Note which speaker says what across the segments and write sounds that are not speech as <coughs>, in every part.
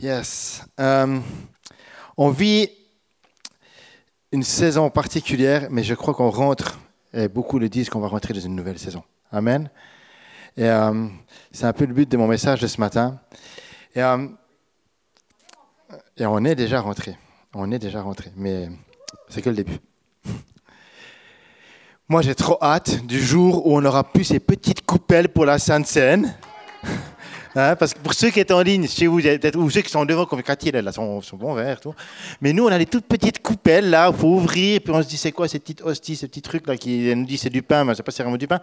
Speaker 1: Yes. Euh, on vit une saison particulière, mais je crois qu'on rentre, et beaucoup le disent qu'on va rentrer dans une nouvelle saison. Amen. Et euh, c'est un peu le but de mon message de ce matin. Et, euh, et on est déjà rentré. On est déjà rentré, mais c'est que le début. Moi, j'ai trop hâte du jour où on aura plus ces petites coupelles pour la Sainte Seine. Hein, parce que pour ceux qui sont en ligne, chez vous, ou ceux qui sont devant, comme Cathy, là, sont, sont bons verts, tout. Mais nous, on a les toutes petites coupelles, là, il faut ouvrir, puis on se dit, c'est quoi ces petites hosties, ces petits trucs, là, qui nous dit c'est du pain, mais c'est pas vraiment du pain.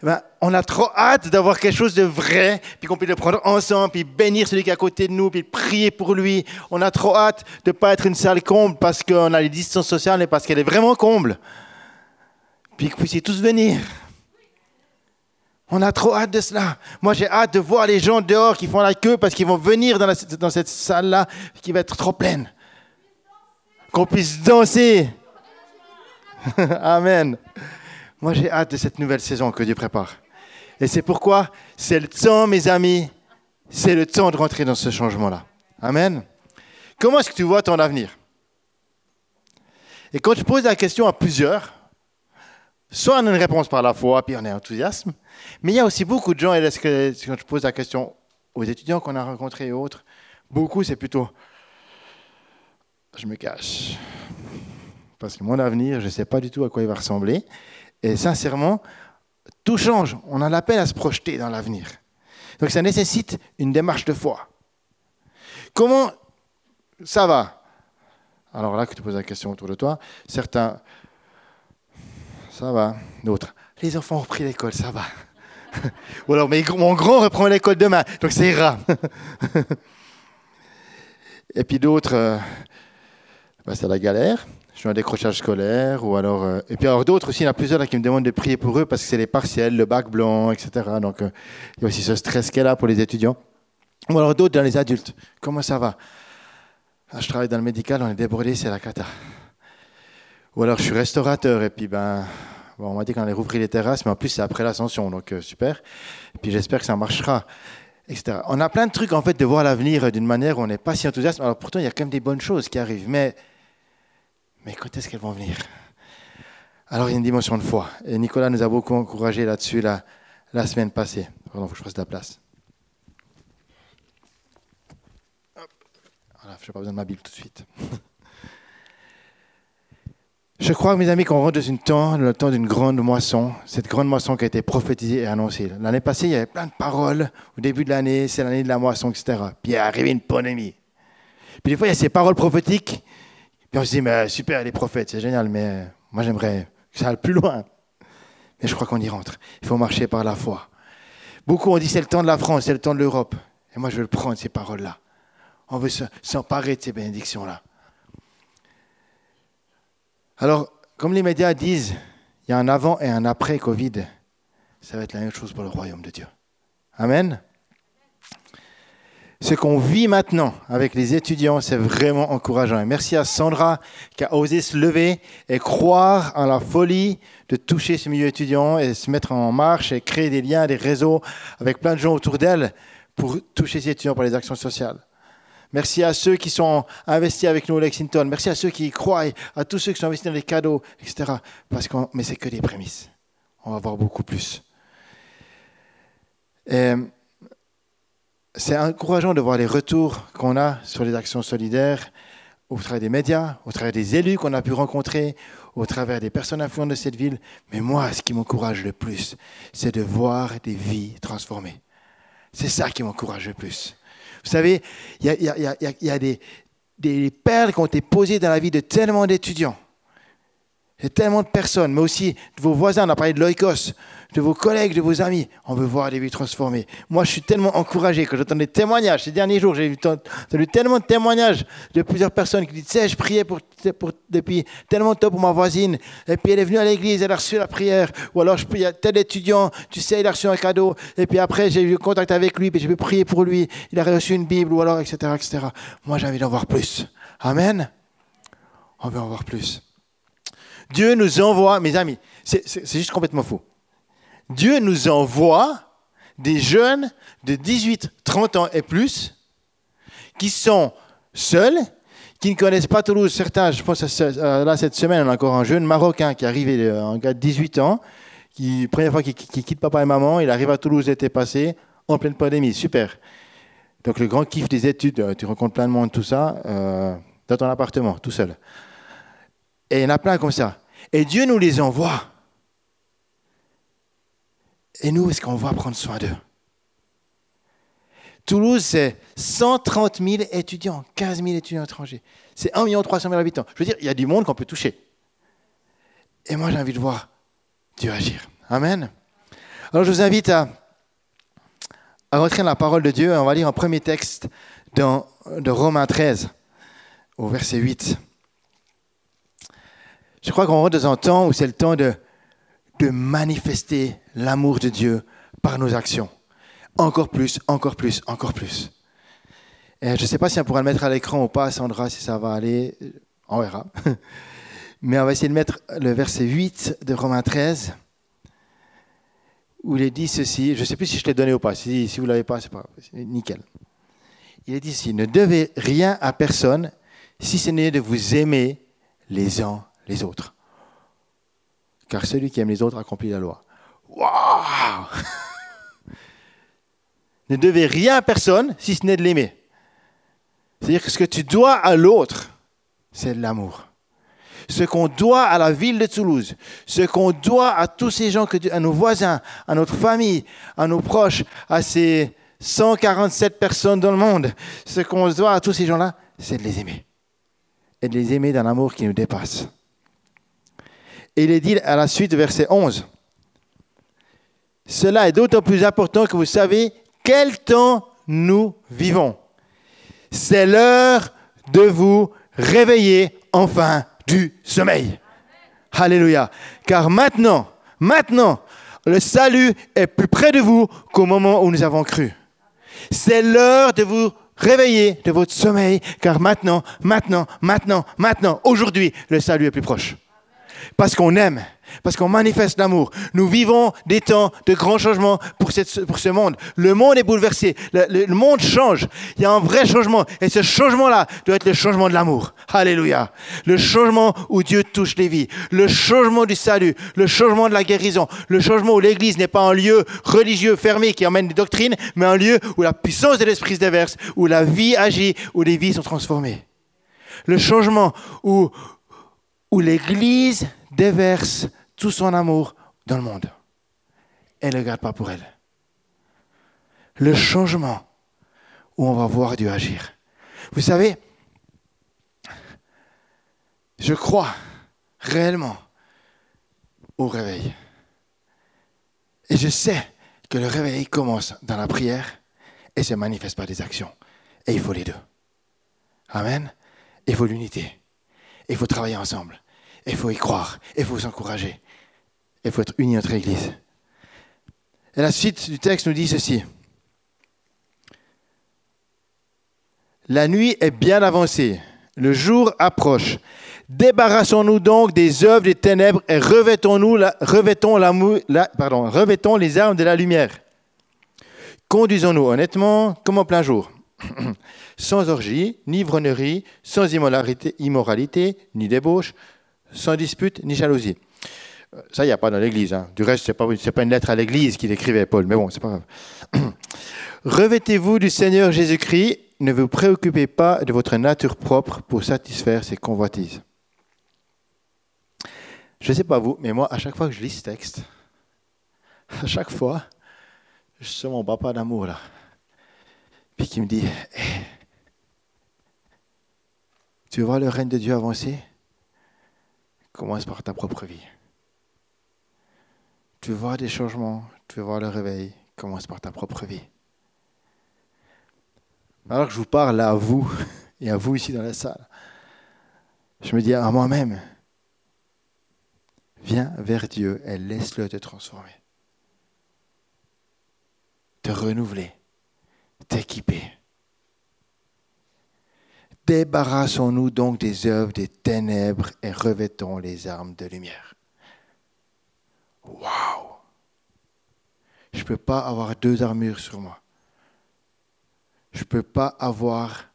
Speaker 1: Ben, on a trop hâte d'avoir quelque chose de vrai, puis qu'on puisse le prendre ensemble, puis bénir celui qui est à côté de nous, puis prier pour lui. On a trop hâte de ne pas être une salle comble parce qu'on a les distances sociales et parce qu'elle est vraiment comble. Puis que vous puissiez tous venir. On a trop hâte de cela. Moi, j'ai hâte de voir les gens dehors qui font la queue parce qu'ils vont venir dans, cette salle-là qui va être trop pleine. Qu'on puisse danser. <laughs> Amen. Moi, j'ai hâte de cette nouvelle saison que Dieu prépare. Et c'est pourquoi c'est le temps, mes amis, c'est le temps de rentrer dans ce changement-là. Amen. Comment est-ce que tu vois ton avenir? Et quand je pose la question à plusieurs, soit on a une réponse par la foi, puis on est enthousiasme, mais il y a aussi beaucoup de gens, et quand je pose la question aux étudiants qu'on a rencontrés et autres, beaucoup c'est plutôt je me cache. Parce que mon avenir, je ne sais pas du tout à quoi il va ressembler. Et sincèrement, tout change. On a l'appel à se projeter dans l'avenir. Donc ça nécessite une démarche de foi. Comment ça va? Alors là, que tu poses la question autour de toi, certains, ça va. D'autres, les enfants ont repris l'école, ça va. Ou alors, mais mon grand reprend l'école demain, donc ça ira. <laughs> Et puis d'autres, euh, bah, c'est la galère. Je suis en décrochage scolaire. Ou alors, euh, et puis alors d'autres aussi, il y en a plusieurs qui me demandent de prier pour eux parce que c'est les partiels, le bac blanc, etc. Donc euh, il y a aussi ce stress qu'elle a pour les étudiants. Ou alors d'autres dans les adultes. Comment ça va? Ah, Je travaille dans le médical, on est débordé, c'est la cata. Ou alors je suis restaurateur et puis ben On m'a dit qu'on allait rouvrir les terrasses, mais en plus, c'est après l'ascension, donc euh, super. Puis j'espère que ça marchera, etc. On a plein de trucs, en fait, de voir l'avenir d'une manière où on n'est pas si enthousiaste. Alors pourtant, il y a quand même des bonnes choses qui arrivent, mais, mais quand est-ce qu'elles vont venir? Alors, il y a une dimension de foi. Et Nicolas nous a beaucoup encouragé là-dessus la, la semaine passée. Pardon, il faut que je fasse de la place. Voilà, je n'ai pas besoin de ma Bible tout de suite. <laughs> Je crois, mes amis, qu'on rentre dans temps, le temps d'une grande moisson, cette grande moisson qui a été prophétisée et annoncée. L'année passée, il y avait plein de paroles. Au début de l'année, c'est l'année de la moisson, etc. Puis il est arrivé une pandémie. Puis des fois, il y a ces paroles prophétiques. Puis on se dit, mais super, les prophètes, c'est génial, mais moi, j'aimerais que ça aille plus loin. Mais je crois qu'on y rentre. Il faut marcher par la foi. Beaucoup ont dit, c'est le temps de la France, c'est le temps de l'Europe. Et moi, je veux prendre, ces paroles-là. On veut s'emparer de ces bénédictions-là. Alors, comme les médias disent, il y a un avant et un après Covid. Ça va être la même chose pour le royaume de Dieu. Amen. Ce qu'on vit maintenant avec les étudiants, c'est vraiment encourageant. Merci à Sandra qui a osé se lever et croire en la folie de toucher ce milieu étudiant et se mettre en marche et créer des liens, des réseaux avec plein de gens autour d'elle pour toucher ces étudiants pour les actions sociales. Merci à ceux qui sont investis avec nous au Lexington. Merci à ceux qui y croient, à tous ceux qui sont investis dans les cadeaux, etc. Parce que, mais c'est que des prémices. On va voir beaucoup plus. C'est encourageant de voir les retours qu'on a sur les actions solidaires au travers des médias, au travers des élus qu'on a pu rencontrer, au travers des personnes influentes de cette ville. Mais moi, ce qui m'encourage le plus, c'est de voir des vies transformées. C'est ça qui m'encourage le plus. Vous savez, il y a, des, des, perles qui ont été posées dans la vie de tellement d'étudiants, de tellement de personnes, mais aussi de vos voisins. On a parlé de l'oikos, de vos collègues, de vos amis. On veut voir des vies transformées. Moi, je suis tellement encouragé que j'entends des témoignages. Ces derniers jours, j'ai entendu tellement de témoignages de plusieurs personnes qui disent, tu sais, je priais pour, depuis tellement de temps pour ma voisine? Et puis elle est venue à l'église, elle a reçu la prière. Ou alors, je prie à tel étudiant, tu sais, il a reçu un cadeau. Et puis après, j'ai eu contact avec lui, puis j'ai pu prier pour lui. Il a reçu une Bible, ou alors, etc., etc. Moi, j'ai envie d'en voir plus. Amen. On veut en voir plus. Dieu nous envoie, mes amis, c'est juste complètement fou. Dieu nous envoie des jeunes de 18, 30 ans et plus qui sont seuls, qui ne connaissent pas Toulouse. Certains, je pense, euh, là, cette semaine, on a encore un jeune Marocain qui est arrivé, euh, un gars de 18 ans, qui, première fois qu'il quitte papa et maman, il arrive à Toulouse l'été passé, en pleine pandémie. Super. Donc, le grand kiff des études, euh, tu rencontres plein de monde, tout ça, dans ton appartement, tout seul. Et il y en a plein comme ça. Et Dieu nous les envoie. Et nous, est-ce qu'on va prendre soin d'eux? Toulouse, c'est 130 000 étudiants, 15 000 étudiants étrangers. C'est 1 300 000 habitants. Je veux dire, il y a du monde qu'on peut toucher. Et moi, j'ai envie de voir Dieu agir. Amen. Alors, je vous invite à, à rentrer dans la parole de Dieu. On va lire un premier texte de Romains 13, au verset 8. Je crois qu'on rentre dans un temps où c'est le temps de, de manifester l'amour de Dieu par nos actions. Encore plus, encore plus, encore plus. Je ne sais pas si on pourra le mettre à l'écran ou pas, Sandra, si ça va aller. On verra. <laughs> Mais on va essayer de mettre le verset 8 de Romains 13, où il est dit ceci. Je ne sais plus si je l'ai donné ou pas. Si, si vous ne l'avez pas, c'est pas nickel. Il est dit ceci Ne devez rien à personne, si ce n'est de vous aimer les uns les autres. Car celui qui aime les autres accomplit la loi. Waouh <laughs> Ne devez rien à personne si ce n'est de l'aimer. C'est-à-dire que ce que tu dois à l'autre, c'est de l'amour. Ce qu'on doit à la ville de Toulouse, ce qu'on doit à tous ces gens, à nos voisins, à notre famille, à nos proches, à ces 147 personnes dans le monde, ce qu'on doit à tous ces gens-là, c'est de les aimer. Et de les aimer d'un amour qui nous dépasse. Il est dit à la suite, verset 11, Cela est d'autant plus important que vous savez quel temps nous vivons. C'est l'heure de vous réveiller enfin du sommeil. Alléluia. Car maintenant, maintenant, le salut est plus près de vous qu'au moment où nous avons cru. C'est l'heure de vous réveiller de votre sommeil, car maintenant, maintenant, maintenant, maintenant, aujourd'hui, le salut est plus proche parce qu'on aime, parce qu'on manifeste l'amour. Nous vivons des temps de grands changements pour, ce monde. Le monde est bouleversé, le, monde change. Il y a un vrai changement, et ce changement-là doit être le changement de l'amour. Alléluia. Le changement où Dieu touche les vies, le changement du salut, le changement de la guérison, le changement où l'Église n'est pas un lieu religieux fermé qui emmène des doctrines, mais un lieu où la puissance de l'Esprit se déverse, où la vie agit, où les vies sont transformées. Le changement où, l'Église déverse tout son amour dans le monde. Elle ne le garde pas pour elle. Le changement où on va voir Dieu agir. Vous savez, je crois réellement au réveil. Et je sais que le réveil commence dans la prière et se manifeste par des actions. Et il faut les deux. Amen. Il faut l'unité. Il faut travailler ensemble. Il faut y croire. Il faut s'encourager. Il faut être uni entre Église. Et la suite du texte nous dit ceci. La nuit est bien avancée. Le jour approche. Débarrassons-nous donc des œuvres des ténèbres et revêtons-nous revêtons, la, pardon, revêtons les armes de la lumière. Conduisons-nous honnêtement comme en plein jour, <clears throat> sans orgie, ni ivronnerie, sans immoralité, immoralité ni débauche, sans dispute ni jalousie. Ça, il n'y a pas dans l'Église. Hein. Du reste, ce n'est pas, une lettre à l'Église qu'il écrivait, Paul, mais bon, c'est pas grave. <clears throat> Revêtez-vous du Seigneur Jésus-Christ, ne vous préoccupez pas de votre nature propre pour satisfaire ses convoitises. Je ne sais pas vous, mais moi, à chaque fois que je lis ce texte, <laughs> à chaque fois, je sens mon papa d'amour là, puis qui me dit, eh, tu vois le règne de Dieu avancer? Commence par ta propre vie. Tu voir des changements, tu voir le réveil, commence par ta propre vie. Alors que je vous parle à vous <laughs> et à vous ici dans la salle, je me dis à moi-même, viens vers Dieu et laisse-le te transformer, te renouveler, t'équiper. Débarrassons-nous donc des œuvres des ténèbres et revêtons les armes de lumière. Waouh! Je ne peux pas avoir deux armures sur moi. Je ne peux pas avoir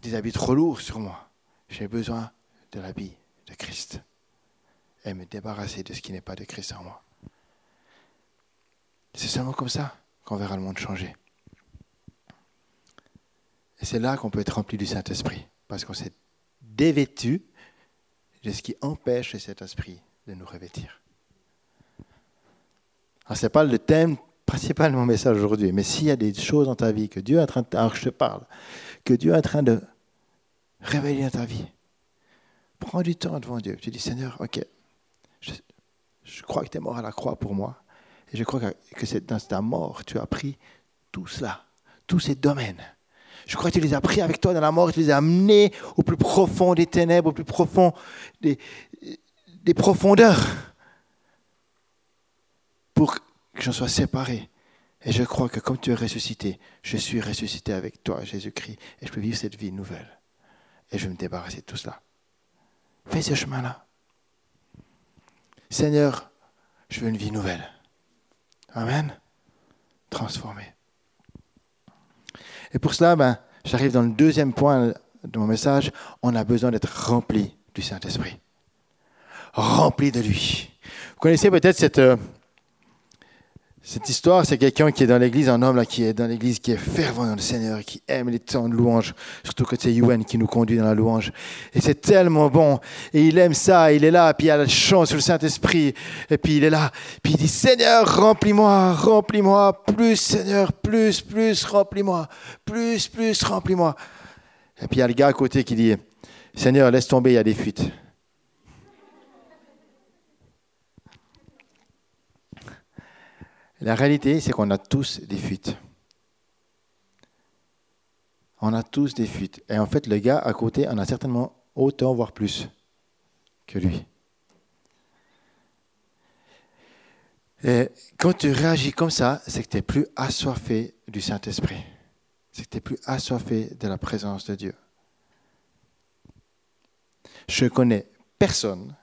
Speaker 1: des habits trop lourds sur moi. J'ai besoin de l'habit de Christ. Et me débarrasser de ce qui n'est pas de Christ en moi. C'est seulement comme ça qu'on verra le monde changer. Et c'est là qu'on peut être rempli du Saint-Esprit, parce qu'on s'est dévêtu de ce qui empêche cet esprit de nous revêtir. Ce n'est pas le thème principal de mon message aujourd'hui, mais s'il y a des choses dans ta vie que Dieu est en train de... Alors je te parle, que Dieu est en train de révéler dans ta vie, prends du temps devant Dieu. Tu dis, Seigneur, ok, je, crois que tu es mort à la croix pour moi, et je crois que, c'est dans ta mort, tu as pris tout cela, tous ces domaines. Je crois que tu les as pris avec toi dans la mort, tu les as amenés au plus profond des ténèbres, au plus profond des, des profondeurs pour que j'en sois séparé. Et je crois que comme tu es ressuscité, je suis ressuscité avec toi, Jésus-Christ, et je peux vivre cette vie nouvelle. Et je vais me débarrasser de tout cela. Fais ce chemin-là. Seigneur, je veux une vie nouvelle. Amen. Transformé. Et pour cela, ben, j'arrive dans le deuxième point de mon message. On a besoin d'être rempli du Saint-Esprit. Rempli de lui. Vous connaissez peut-être cette, euh, cette histoire, c'est quelqu'un qui est dans l'église, un homme là, qui est dans l'église, qui est fervent dans le Seigneur, qui aime les temps de louange, surtout que c'est Yuen qui nous conduit dans la louange. Et c'est tellement bon. Et il aime ça, il est là, puis il a la chance sur le Saint-Esprit. Et puis il est là, puis il dit, Seigneur, remplis-moi, remplis-moi, plus Seigneur, plus, plus, remplis-moi, plus, plus, remplis-moi. Et puis il y a le gars à côté qui dit, Seigneur, laisse tomber, il y a des fuites. La réalité, c'est qu'on a tous des fuites. On a tous des fuites. Et en fait, le gars à côté en a certainement autant, voire plus, que lui. Et quand tu réagis comme ça, c'est que tu n'es plus assoiffé du Saint-Esprit. C'est que tu n'es plus assoiffé de la présence de Dieu. Je connais personne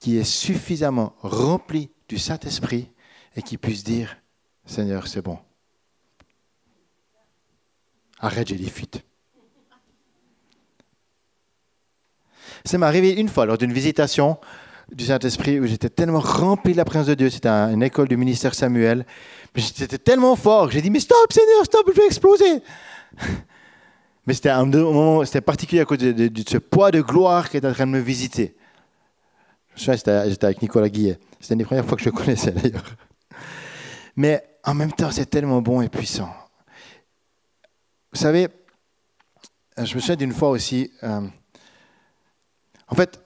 Speaker 1: qui est suffisamment rempli du Saint-Esprit et qui puisse dire, Seigneur, c'est bon. Arrête, j'ai des fuites. Ça m'est arrivé une fois lors d'une visitation du Saint-Esprit où j'étais tellement rempli de la présence de Dieu. C'était une école du ministère Samuel. J'étais tellement fort que j'ai dit, mais stop Seigneur, stop, je vais exploser. Mais c'était un moment, c'était particulier à cause de, ce poids de gloire qui était en train de me visiter. Je me souviens, j'étais avec Nicolas Guillet. C'était une des premières fois que je le connaissais d'ailleurs. Mais en même temps, c'est tellement bon et puissant. Vous savez, je me souviens d'une fois aussi, euh, en fait,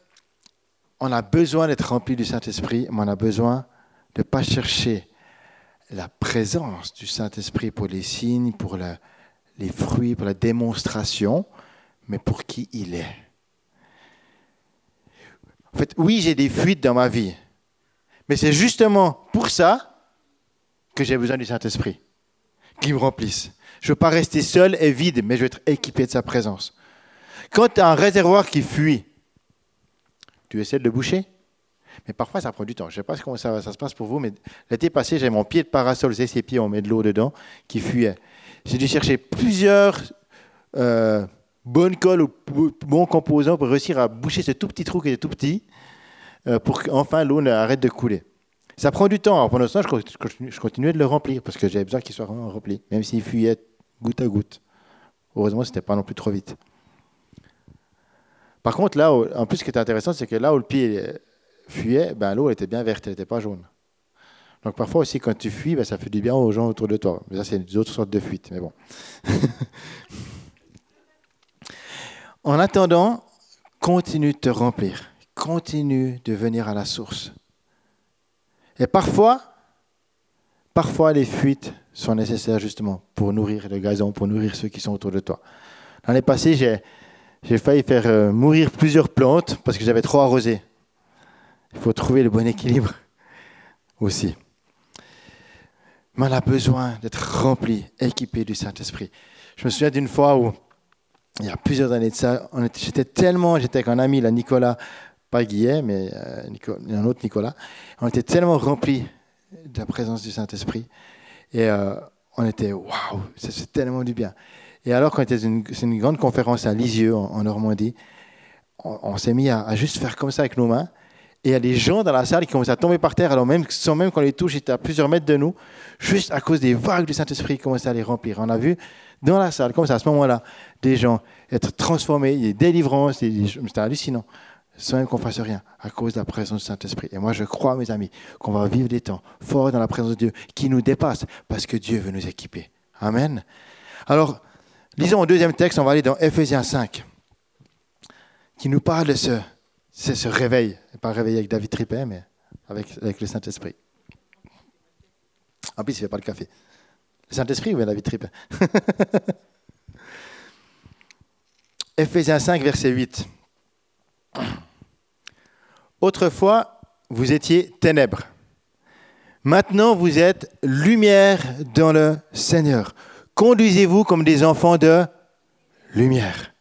Speaker 1: on a besoin d'être rempli du Saint-Esprit, mais on a besoin de ne pas chercher la présence du Saint-Esprit pour les signes, pour les fruits, pour la démonstration, mais pour qui il est. En fait, oui, j'ai des fuites dans ma vie, mais c'est justement pour ça que j'ai besoin du Saint-Esprit, qui me remplisse. Je ne veux pas rester seul et vide, mais je veux être équipé de sa présence. Quand tu as un réservoir qui fuit, tu essaies de le boucher mais parfois, ça prend du temps. Je ne sais pas comment ça, ça, se passe pour vous, mais l'été passé, j'ai mon pied de parasol, c'est ces pieds, on met de l'eau dedans, qui fuyait. J'ai dû chercher plusieurs euh, bonnes colles ou bons composants pour réussir à boucher ce tout petit trou qui est tout petit, euh, pour qu'enfin l'eau arrête de couler. Ça prend du temps. Alors pendant ce temps, je continuais de le remplir parce que j'avais besoin qu'il soit vraiment rempli, même s'il fuyait goutte à goutte. Heureusement, ce n'était pas non plus trop vite. Par contre, là, en plus, ce qui était intéressant, c'est que là où le pied fuyait, ben, l'eau était bien verte, elle n'était pas jaune. Donc parfois aussi, quand tu fuis, ben, ça fait du bien aux gens autour de toi. Mais ça, c'est une autre sorte de fuite, mais bon. <laughs> en attendant, continue de te remplir. Continue de venir à la source. Et parfois, parfois les fuites sont nécessaires justement pour nourrir le gazon, pour nourrir ceux qui sont autour de toi. L'année passée, j'ai, j'ai failli faire euh, mourir plusieurs plantes parce que j'avais trop arrosé. Il faut trouver le bon équilibre <laughs> aussi. Mais on a besoin d'être rempli, équipé du Saint-Esprit. Je me souviens d'une fois où, il y a plusieurs années de ça, j'étais tellement, j'étais avec un ami, là, Nicolas, pas Guillet, mais euh, un autre Nicolas. On était tellement remplis de la présence du Saint-Esprit. Et euh, on était, waouh, ça fait tellement du bien. Et alors, quand c'était une, c'est une grande conférence à Lisieux, en, Normandie, on, s'est mis à, juste faire comme ça avec nos mains. Et il y a des gens dans la salle qui commençaient à tomber par terre, alors même, sans même qu'on les touche, ils étaient à plusieurs mètres de nous, juste à cause des vagues du Saint-Esprit qui commençaient à les remplir. On a vu dans la salle, comme ça, à ce moment-là, des gens être transformés, des délivrances, des- c'était hallucinant, sans qu'on fasse rien, à cause de la présence du Saint-Esprit. Et moi, je crois, mes amis, qu'on va vivre des temps forts dans la présence de Dieu, qui nous dépassent, parce que Dieu veut nous équiper. Amen. Alors, lisons au deuxième texte, on va aller dans Ephésiens 5, qui nous parle de ce, ce réveil, pas réveillé avec David Trippet, mais avec, avec le Saint-Esprit. En plus, il ne fait pas le café. Le Saint-Esprit ou bien David Trippet <laughs> Ephésiens 5, verset 8. Autrefois, vous étiez ténèbres. Maintenant, vous êtes lumière dans le Seigneur. Conduisez-vous comme des enfants de lumière.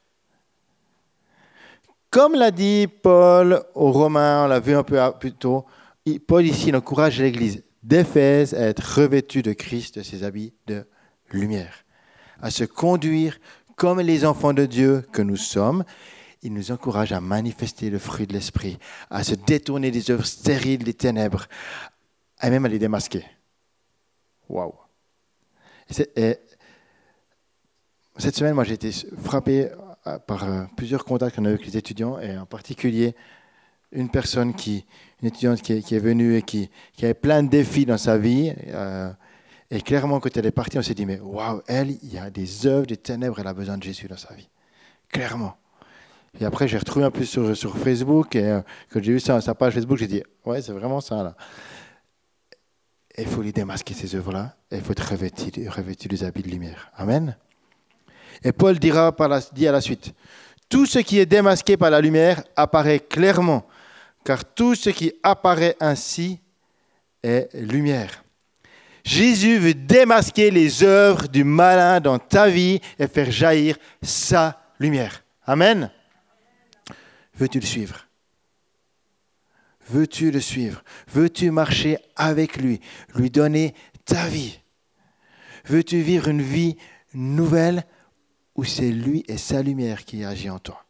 Speaker 1: Comme l'a dit Paul aux Romains, on l'a vu un peu plus tôt, Paul ici encourage l'Église d'Éphèse à être revêtue de Christ, de ses habits de lumière, à se conduire comme les enfants de Dieu que nous sommes. Il nous encourage à manifester le fruit de l'Esprit, à se détourner des œuvres stériles des ténèbres, et même à les démasquer. Waouh! Cette semaine, moi, j'ai été frappé euh, par euh, plusieurs contacts qu'on a eu avec les étudiants, et en particulier une personne qui, une étudiante qui est, venue et qui, qui avait plein de défis dans sa vie. euh, et clairement, quand elle est partie, on s'est dit, mais waouh, elle, il y a des œuvres, des ténèbres, elle a besoin de Jésus dans sa vie. Clairement. Et après, j'ai retrouvé un peu sur, sur Facebook, et euh, quand j'ai vu ça sa page Facebook, j'ai dit, ouais, c'est vraiment ça, là. Il faut les démasquer, ces œuvres-là, il faut être revêtu, revêtu des habits de lumière. Amen. Et Paul dira par la, dit à la suite, tout ce qui est démasqué par la lumière apparaît clairement, car tout ce qui apparaît ainsi est lumière. Jésus veut démasquer les œuvres du malin dans ta vie et faire jaillir sa lumière. Amen. Veux-tu le suivre? Veux-tu le suivre? Veux-tu marcher avec lui? Lui donner ta vie? Veux-tu vivre une vie nouvelle où c'est lui et sa lumière qui agit en toi?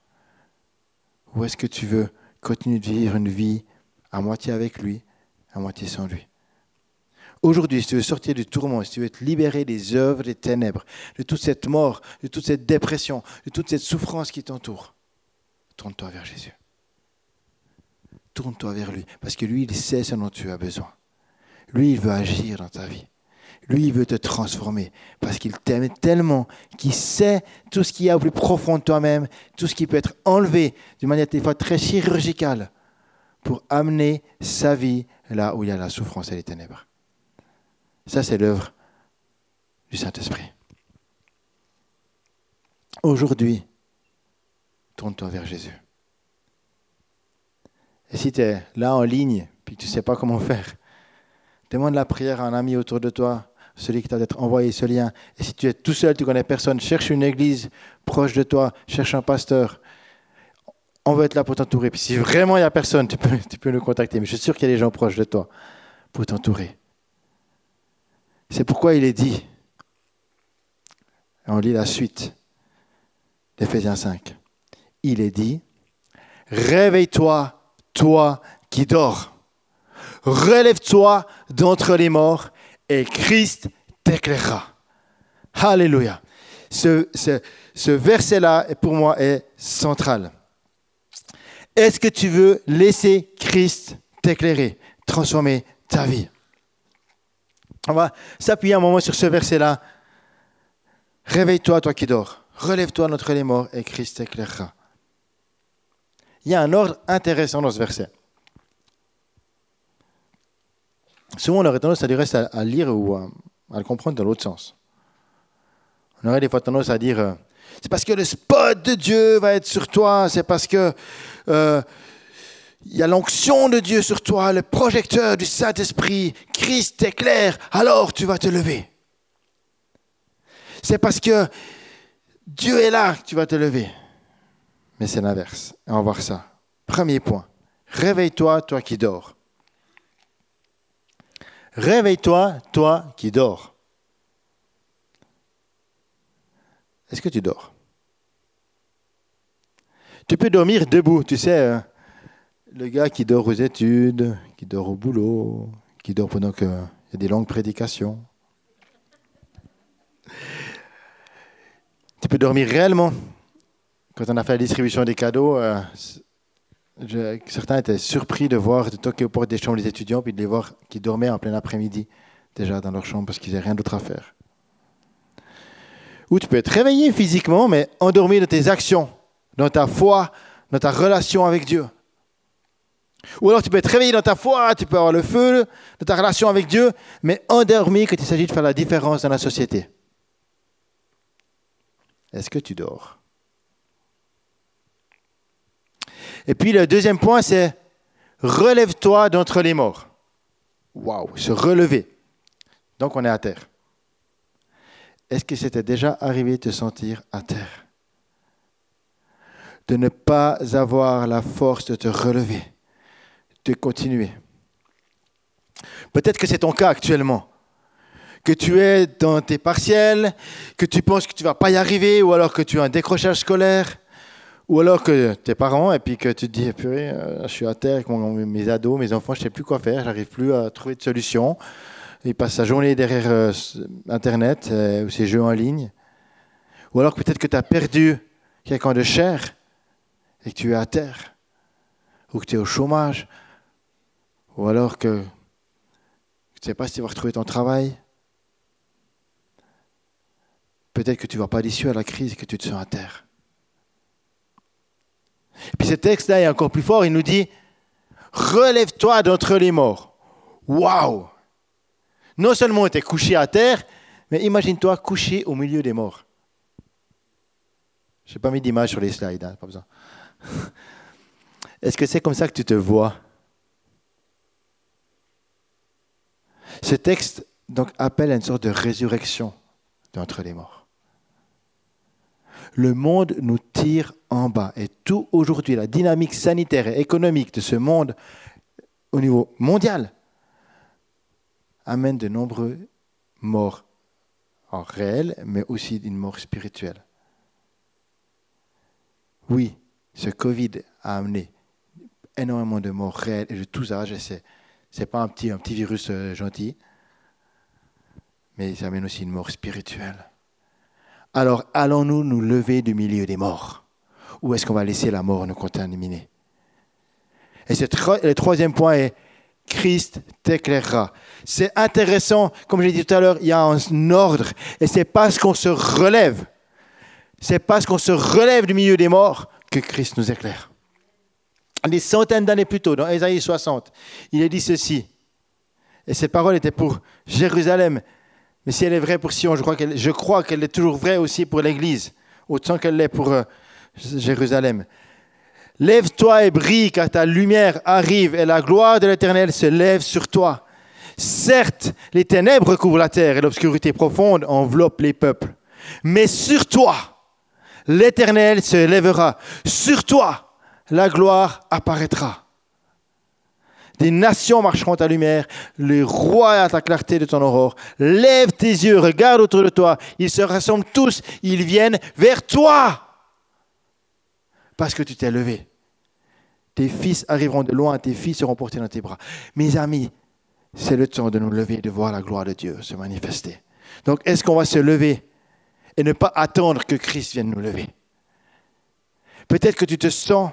Speaker 1: Ou est-ce que tu veux continuer de vivre une vie à moitié avec lui, à moitié sans lui? Aujourd'hui, si tu veux sortir du tourment, si tu veux être libéré des œuvres des ténèbres, de toute cette mort, de toute cette dépression, de toute cette souffrance qui t'entoure, tourne-toi vers Jésus. Tourne-toi vers lui, parce que lui, il sait ce dont tu as besoin. Lui, il veut agir dans ta vie. Lui, il veut te transformer parce qu'il t'aime tellement qu'il sait tout ce qu'il y a au plus profond de toi-même, tout ce qui peut être enlevé d'une manière des fois très chirurgicale pour amener sa vie là où il y a la souffrance et les ténèbres. Ça, c'est l'œuvre du Saint-Esprit. Aujourd'hui, tourne-toi vers Jésus. Et si tu es là en ligne, puis tu ne sais pas comment faire, demande la prière à un ami autour de toi, celui qui t'a peut-être envoyé ce lien. Et si tu es tout seul, tu connais personne, cherche une église proche de toi, cherche un pasteur. On veut être là pour t'entourer. Puis si vraiment il n'y a personne, tu peux, tu peux nous contacter. Mais je suis sûr qu'il y a des gens proches de toi pour t'entourer. C'est pourquoi il est dit, on lit la suite d'Éphésiens 5, il est dit, réveille-toi, toi qui dors, relève-toi d'entre les morts et Christ t'éclairera. Alléluia. Ce, verset-là, pour moi, est central. Est-ce que tu veux laisser Christ t'éclairer, transformer ta vie? On va s'appuyer un moment sur ce verset-là. Réveille-toi, toi qui dors. Relève-toi d'entre les morts et Christ t'éclairera. Il y a un ordre intéressant dans ce verset. Souvent, on aurait tendance à, dire, à, lire ou à, à, le comprendre dans l'autre sens. On aurait des fois tendance à dire euh, c'est parce que le spot de Dieu va être sur toi, c'est parce que euh, il y a l'onction de Dieu sur toi, le projecteur du Saint-Esprit, Christ t'éclaire, alors tu vas te lever. C'est parce que Dieu est là que tu vas te lever. C'est l'inverse. On va voir ça. Premier point. Réveille-toi, toi qui dors. Réveille-toi, toi qui dors. Est-ce que tu dors? Tu peux dormir debout, tu sais, hein. le gars qui dort aux études, qui dort au boulot, qui dort pendant qu'il y a des longues prédications. Tu peux dormir réellement. Quand on a fait la distribution des cadeaux, euh, certains étaient surpris de voir, de toquer aux portes des chambres des étudiants, puis de les voir qui dormaient en plein après-midi, déjà dans leur chambre, parce qu'ils n'avaient rien d'autre à faire. Ou tu peux être réveillé physiquement, mais endormi dans tes actions, dans ta foi, dans ta relation avec Dieu. Ou alors tu peux être réveillé dans ta foi, tu peux avoir le feu de ta relation avec Dieu, mais endormi quand il s'agit de faire la différence dans la société. Est-ce que tu dors? Et puis le deuxième point, c'est relève-toi d'entre les morts. Waouh, se relever. Donc on est à terre. Est-ce que c'était déjà arrivé de te sentir à terre? De ne pas avoir la force de te relever, de continuer. Peut-être que c'est ton cas actuellement. Que tu es dans tes partiels, que tu penses que tu ne vas pas y arriver, ou alors que tu as un décrochage scolaire, ou alors que tes parents, et puis que tu te dis, purée, euh, je suis à terre avec mes ados, mes enfants, je ne sais plus quoi faire, j'arrive plus à trouver de solution. Il passe sa journée derrière euh, Internet euh, ou ses jeux en ligne. Ou alors peut-être que tu as perdu quelqu'un de cher et que tu es à terre. Ou que tu es au chômage. Ou alors que tu ne sais pas si tu vas retrouver ton travail. Peut-être que tu ne vois pas l'issue à la crise et que tu te sens à terre. Puis ce texte-là est encore plus fort. Il nous dit Relève-toi d'entre les morts. Waouh non seulement était couché à terre, mais imagine-toi couché au milieu des morts. Je n'ai pas mis d'image sur les slides, hein, pas besoin. <laughs> Est-ce que c'est comme ça que tu te vois? Ce texte donc appelle à une sorte de résurrection d'entre les morts. Le monde nous tire en bas et tout aujourd'hui, la dynamique sanitaire et économique de ce monde au niveau mondial amène de nombreux morts en réel, mais aussi une mort spirituelle. Oui, ce Covid a amené énormément de morts réelles et de tous âges. Ce n'est pas un petit, un petit virus euh, gentil, mais ça amène aussi une mort spirituelle. Alors allons-nous nous lever du milieu des morts? Ou est-ce qu'on va laisser la mort nous contaminer? Et le troisième point est Christ t'éclairera. C'est intéressant, comme je l'ai dit tout à l'heure, il y a un ordre. Et c'est parce qu'on se relève, c'est parce qu'on se relève du milieu des morts que Christ nous éclaire. Des centaines d'années plus tôt, dans Ésaïe 60, il a dit ceci. Et cette parole était pour Jérusalem. Mais si elle est vraie pour Sion, je crois qu'elle, je crois qu'elle est toujours vraie aussi pour l'Église, autant qu'elle l'est pour euh, Jérusalem. Lève-toi et brille, car ta lumière arrive et la gloire de l'Éternel se lève sur toi. Certes, les ténèbres recouvrent la terre et l'obscurité profonde enveloppe les peuples. Mais sur toi, l'Éternel se lèvera. Sur toi, la gloire apparaîtra. Des nations marcheront à ta lumière, le roi à ta clarté de ton aurore. Lève tes yeux, regarde autour de toi. Ils se rassemblent tous, ils viennent vers toi parce que tu t'es levé. Tes fils arriveront de loin, tes filles seront portés dans tes bras. Mes amis, c'est le temps de nous lever et de voir la gloire de Dieu se manifester. Donc, est-ce qu'on va se lever et ne pas attendre que Christ vienne nous lever? Peut-être que tu te sens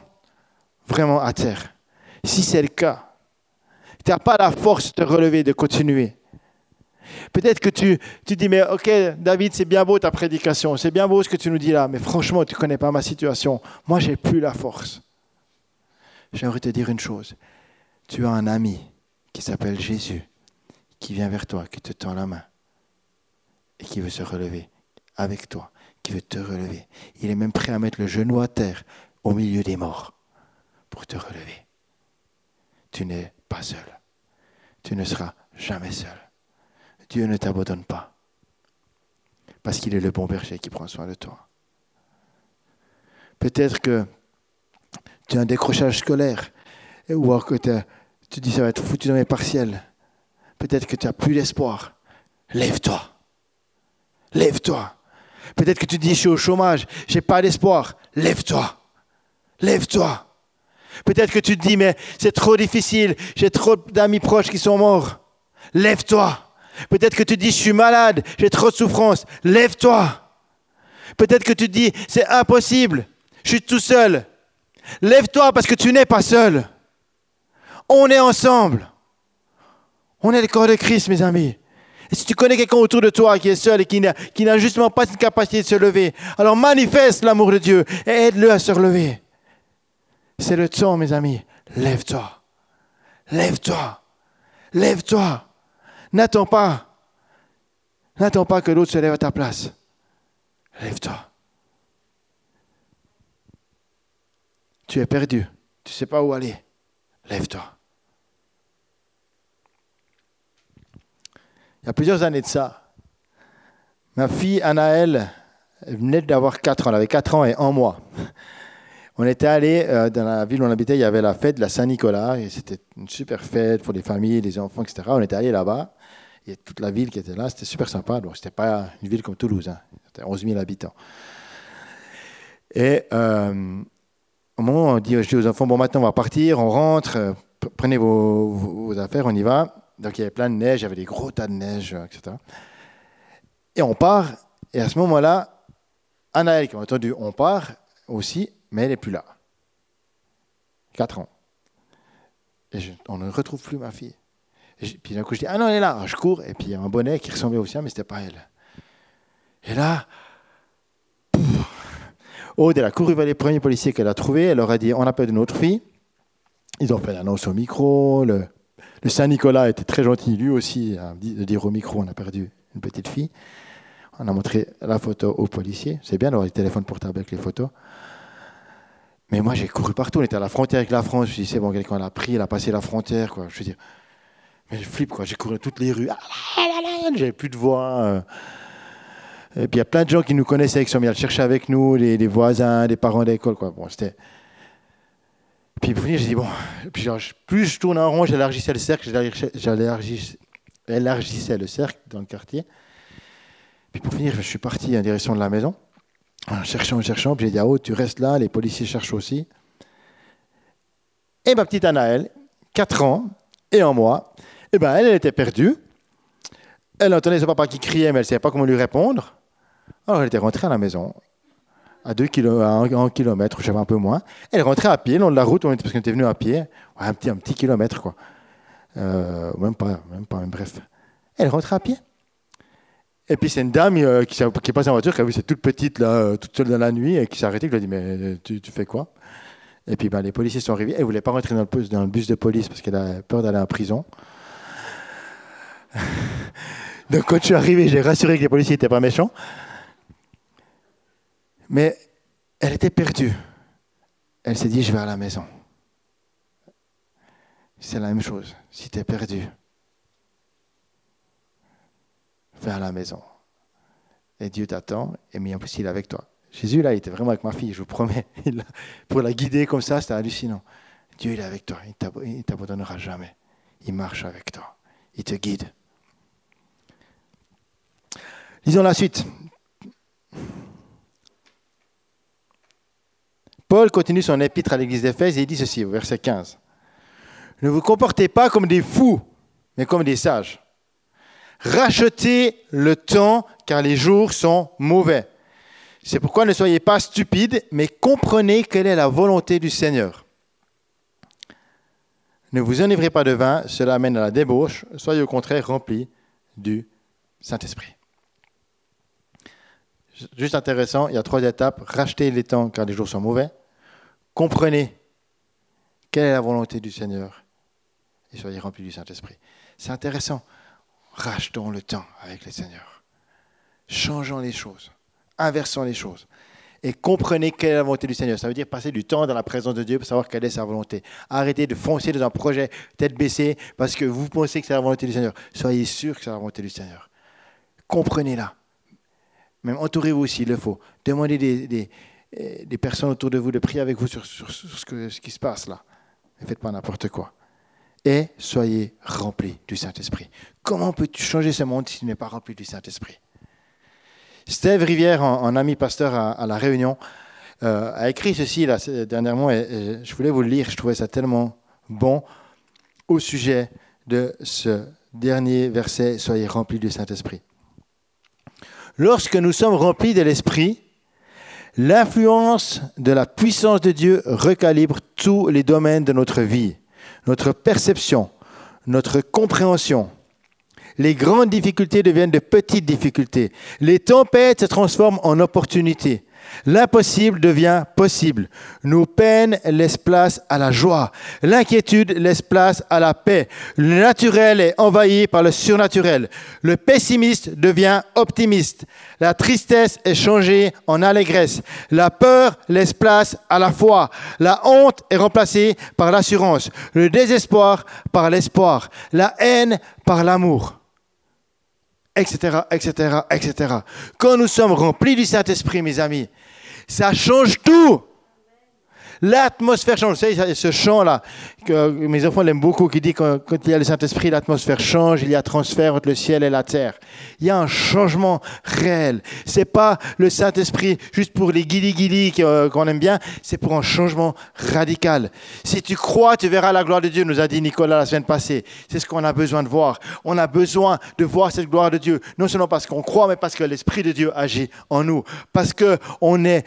Speaker 1: vraiment à terre. Si c'est le cas, tu n'as pas la force de te relever, de continuer. Peut-être que tu, tu dis, mais ok, David, c'est bien beau ta prédication, c'est bien beau ce que tu nous dis là, mais franchement, tu ne connais pas ma situation. Moi, j'ai plus la force. J'aimerais te dire une chose. Tu as un ami qui s'appelle Jésus, qui vient vers toi, qui te tend la main et qui veut se relever avec toi, qui veut te relever. Il est même prêt à mettre le genou à terre au milieu des morts pour te relever. Tu n'es pas seul. Tu ne seras jamais seul. Dieu ne t'abandonne pas. Parce qu'il est le bon berger qui prend soin de toi. Peut-être que tu as un décrochage scolaire, ou alors que tu dis ça va être foutu dans mes partiels. Peut-être que tu n'as plus d'espoir. Lève-toi. Lève-toi. Peut-être que tu dis, je suis au chômage, j'ai pas d'espoir. Lève-toi. Lève-toi. Peut-être que tu te dis, mais c'est trop difficile, j'ai trop d'amis proches qui sont morts. Lève-toi. Peut-être que tu te dis, je suis malade, j'ai trop de souffrance. Lève-toi. Peut-être que tu te dis, c'est impossible, je suis tout seul. Lève-toi parce que tu n'es pas seul. On est ensemble. On est le corps de Christ, mes amis. Et si tu connais quelqu'un autour de toi qui est seul et qui n'a justement pas cette capacité de se lever, alors manifeste l'amour de Dieu et aide-le à se relever. C'est le temps, mes amis. Lève-toi. Lève-toi. Lève-toi. N'attends pas. N'attends pas que l'autre se lève à ta place. Lève-toi. Tu es perdu. Tu ne sais pas où aller. Lève-toi. Il y a plusieurs années de ça, ma fille Anaëlle venait d'avoir 4 ans. Elle avait 4 ans et 1 mois. On était allé euh, dans la ville où on habitait, il y avait la fête de la Saint-Nicolas, et c'était une super fête pour les familles, les enfants, etc. On était allé là-bas, a toute la ville qui était là, c'était super sympa. Donc, c'était pas une ville comme Toulouse, hein. c'était 11 000 habitants. Et euh, au moment où on dit, je aux enfants, bon, maintenant on va partir, on rentre, euh, prenez vos, affaires, on y va. Donc il y avait plein de neige, il y avait des gros tas de neige, etc. Et on part, et à ce moment-là, Anaël, qui a entendu, on part aussi, mais elle n'est plus là. Quatre ans. Et on ne retrouve plus ma fille. Et puis d'un coup, je dis, ah non, elle est là. je cours, et puis il y a un bonnet qui ressemblait au sien, mais ce n'était pas elle. Et là, Aude, elle a couru vers les premiers policiers qu'elle a trouvés. Elle leur a dit, on appelle une autre fille. Ils ont fait l'annonce au micro. Le, Saint-Nicolas était très gentil, lui aussi, de dire au micro, on a perdu une petite fille. On a montré la photo aux policiers. C'est bien d'avoir des téléphones portables avec les photos. Mais moi, j'ai couru partout. On était à la frontière avec la France. Je me suis dit, bon, quelqu'un l'a pris, elle a passé la frontière. Quoi. Je veux dire, mais je flippe, quoi. J'ai couru toutes les rues. Ah J'avais plus de voix. Euh. Et puis il y a plein de gens qui nous connaissaient, qui sont venus chercher avec nous, les, voisins, les parents d'école. Quoi. Bon, c'était. Puis pour finir, j'ai dit, bon, puis plus je tourne en rond, j'élargissais le cercle, j'élargissais le cercle dans le quartier. Puis pour finir, je suis parti en direction de la maison, en cherchant, en cherchant. Puis j'ai dit, ah, oh, tu restes là, les policiers cherchent aussi. Et ma petite Anaëlle, 4 ans et un mois, eh ben, elle, était perdue. Elle entendait son papa qui criait, mais elle ne savait pas comment lui répondre. Alors elle était rentrée à la maison, à, deux kilo, à un, kilomètre, je un peu moins. Elle est rentrée à pied, le long de la route, parce qu'on était venu à pied, un, petit, kilomètre, quoi. Euh, même pas, même pas, bref. Elle rentrée à pied. Et puis c'est une dame euh, qui, qui, est passée en voiture, qui a vu cette toute petite, là, euh, toute seule dans la nuit, et qui s'est arrêtée, qui lui a dit Mais tu, fais quoi? Et puis ben, les policiers sont arrivés. Elle ne voulait pas rentrer dans le, dans le bus de police parce qu'elle a peur d'aller en prison. <laughs> Donc quand je suis arrivé, j'ai rassuré que les policiers n'étaient pas méchants. Mais elle était perdue. Elle s'est dit, je vais à la maison. C'est la même chose. Si tu es perdu, à la maison. Et Dieu t'attend, et mais en plus, il est avec toi. Jésus, là, il était vraiment avec ma fille, je vous promets. <laughs> pour la guider comme ça, c'était hallucinant. Dieu, il est avec toi. Il ne t'abandonnera jamais. Il marche avec toi. Il te guide. Lisons la suite. Paul continue son épître à l'église d'Éphèse et il dit ceci au verset 15. Ne vous comportez pas comme des fous, mais comme des sages. Rachetez le temps car les jours sont mauvais. C'est pourquoi ne soyez pas stupides, mais comprenez quelle est la volonté du Seigneur. Ne vous enivrez pas de vin, cela amène à la débauche, soyez au contraire remplis du Saint-Esprit. Juste intéressant, il y a trois étapes. Racheter les temps car les jours sont mauvais. Comprenez quelle est la volonté du Seigneur et soyez remplis du Saint-Esprit. C'est intéressant. Rachetons le temps avec le Seigneur. Changeons les choses. Inversons les choses. Et comprenez quelle est la volonté du Seigneur. Ça veut dire passer du temps dans la présence de Dieu pour savoir quelle est sa volonté. Arrêtez de foncer dans un projet tête baissée parce que vous pensez que c'est la volonté du Seigneur. Soyez sûr que c'est la volonté du Seigneur. Comprenez-la. Même entourez-vous s'il le faut. Demandez des, personnes autour de vous de prier avec vous sur, ce qui se passe là. Ne faites pas n'importe quoi. Et soyez remplis du Saint-Esprit. Comment peux-tu changer ce monde si tu n'es pas rempli du Saint-Esprit? Steve Rivière, un, ami pasteur à, La Réunion, euh, a écrit ceci là, dernièrement et, je voulais vous le lire. Je trouvais ça tellement bon au sujet de ce dernier verset Soyez remplis du Saint-Esprit. Lorsque nous sommes remplis de l'Esprit, l'influence de la puissance de Dieu recalibre tous les domaines de notre vie, notre perception, notre compréhension. Les grandes difficultés deviennent de petites difficultés. Les tempêtes se transforment en opportunités. L'impossible devient possible. Nos peines laissent place à la joie. L'inquiétude laisse place à la paix. Le naturel est envahi par le surnaturel. Le pessimiste devient optimiste. La tristesse est changée en allégresse. La peur laisse place à la foi. La honte est remplacée par l'assurance. Le désespoir par l'espoir. La haine par l'amour etc., etc., etc. Quand nous sommes remplis du Saint-Esprit, mes amis, ça change tout. L'atmosphère change. Vous savez, ce chant-là, que mes enfants l'aiment beaucoup, qui dit que quand il y a le Saint-Esprit, l'atmosphère change, il y a transfert entre le ciel et la terre. Il y a un changement réel. C'est pas le Saint-Esprit juste pour les guili-guili euh, qu'on aime bien, c'est pour un changement radical. Si tu crois, tu verras la gloire de Dieu, nous a dit Nicolas la semaine passée. C'est ce qu'on a besoin de voir. On a besoin de voir cette gloire de Dieu, non seulement parce qu'on croit, mais parce que l'Esprit de Dieu agit en nous. Parce qu'on ne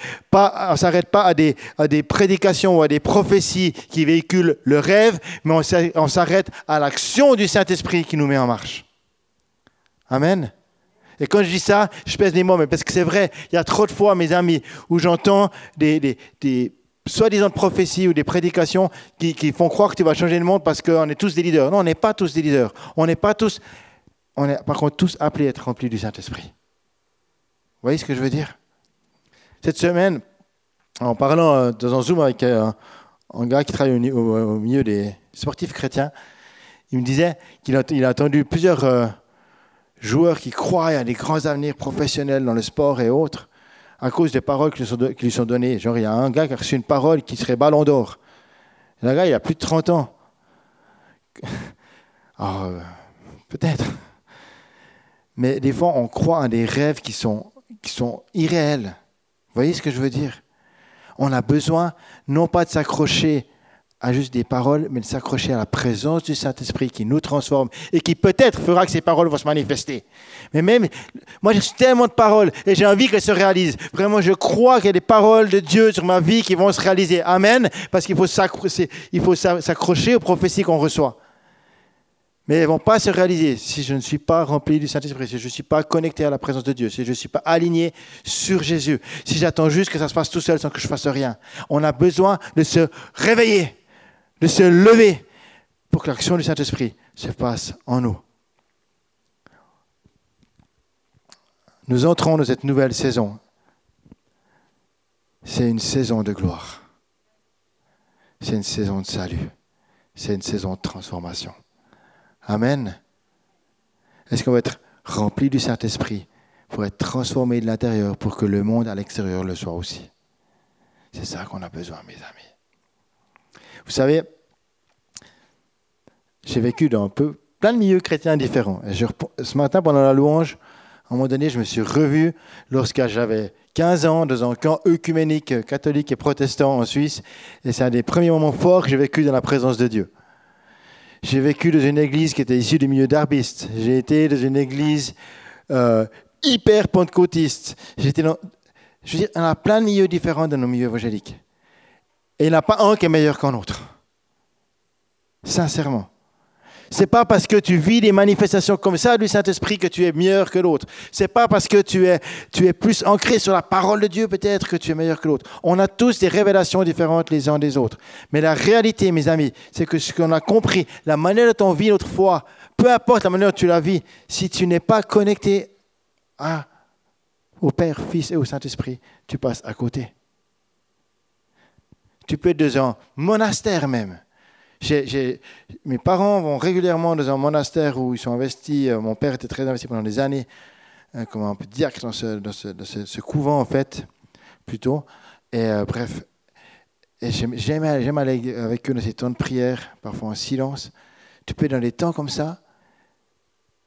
Speaker 1: s'arrête pas à des, à des prédications ou à des prophéties qui véhiculent le rêve, mais on s'arrête à l'action du Saint-Esprit qui nous met en marche. Amen. Et quand je dis ça, je pèse des mots, mais parce que c'est vrai, il y a trop de fois, mes amis, où j'entends des, des, des soi-disant prophéties ou des prédications qui, qui, font croire que tu vas changer le monde parce qu'on est tous des leaders. Non, on n'est pas tous des leaders. On n'est pas tous, on est par contre tous appelés à être remplis du Saint-Esprit. Vous voyez ce que je veux dire? Cette semaine, en parlant euh, dans un Zoom avec euh, un, gars qui travaille au, milieu des sportifs chrétiens, il me disait qu'il a, entendu plusieurs euh, joueurs qui croient à des grands avenirs professionnels dans le sport et autres à cause des paroles qui lui sont, données. Genre, il y a un gars qui a reçu une parole qui serait ballon d'or. Le gars, il a plus de 30 ans. Alors, <laughs> peut-être. Mais des fois, on croit à des rêves qui sont, qui sont irréels. Vous voyez ce que je veux dire? On a besoin non pas de s'accrocher à juste des paroles, mais de s'accrocher à la présence du Saint-Esprit qui nous transforme et qui peut-être fera que ces paroles vont se manifester. Mais même, moi j'ai tellement de paroles et j'ai envie qu'elles se réalisent. Vraiment, je crois qu'il y a des paroles de Dieu sur ma vie qui vont se réaliser. Amen. Parce qu'il faut s'accrocher aux prophéties qu'on reçoit mais elles ne vont pas se réaliser si je ne suis pas rempli du Saint-Esprit, si je ne suis pas connecté à la présence de Dieu, si je ne suis pas aligné sur Jésus, si j'attends juste que ça se passe tout seul sans que je fasse rien. On a besoin de se réveiller, de se lever pour que l'action du Saint-Esprit se passe en nous. Nous entrons dans cette nouvelle saison. C'est une saison de gloire. C'est une saison de salut. C'est une saison de transformation. Amen. Est-ce qu'on va être rempli du Saint-Esprit pour être transformé de l'intérieur pour que le monde à l'extérieur le soit aussi? C'est ça qu'on a besoin, mes amis. Vous savez, j'ai vécu dans un peu, plein de milieux chrétiens différents. ce matin, pendant la louange, à un moment donné, je me suis revu lorsque j'avais 15 ans dans un camp œcuménique catholique et protestant en Suisse. Et c'est un des premiers moments forts que j'ai vécu dans la présence de Dieu. J'ai vécu dans une église qui était issue du milieu d'arbistes. J'ai été dans une église euh, hyper pentecôtiste. J'étais dans, je veux dire, on a plein de milieux différents dans nos milieux évangéliques. Et il n'y en a pas un qui est meilleur qu'un autre. Sincèrement. C'est pas parce que tu vis des manifestations comme ça du Saint-Esprit que tu es meilleur que l'autre. C'est pas parce que tu es, tu es plus ancré sur la parole de Dieu peut-être que tu es meilleur que l'autre. On a tous des révélations différentes les uns des autres. Mais la réalité, mes amis, c'est que ce qu'on a compris, la manière dont on vit notre foi, peu importe la manière dont tu la vis, si tu n'es pas connecté à, au Père, Fils et au Saint-Esprit, tu passes à côté. Tu peux être dans un monastère même mes parents vont régulièrement dans un monastère où ils sont investis. Euh, mon père était très investi pendant des années, euh, comme un diacre dans ce, dans ce, couvent, en fait, plutôt. Et euh, bref, j'aime aller avec eux dans ces temps de prière, parfois en silence. Tu peux dans des temps comme ça,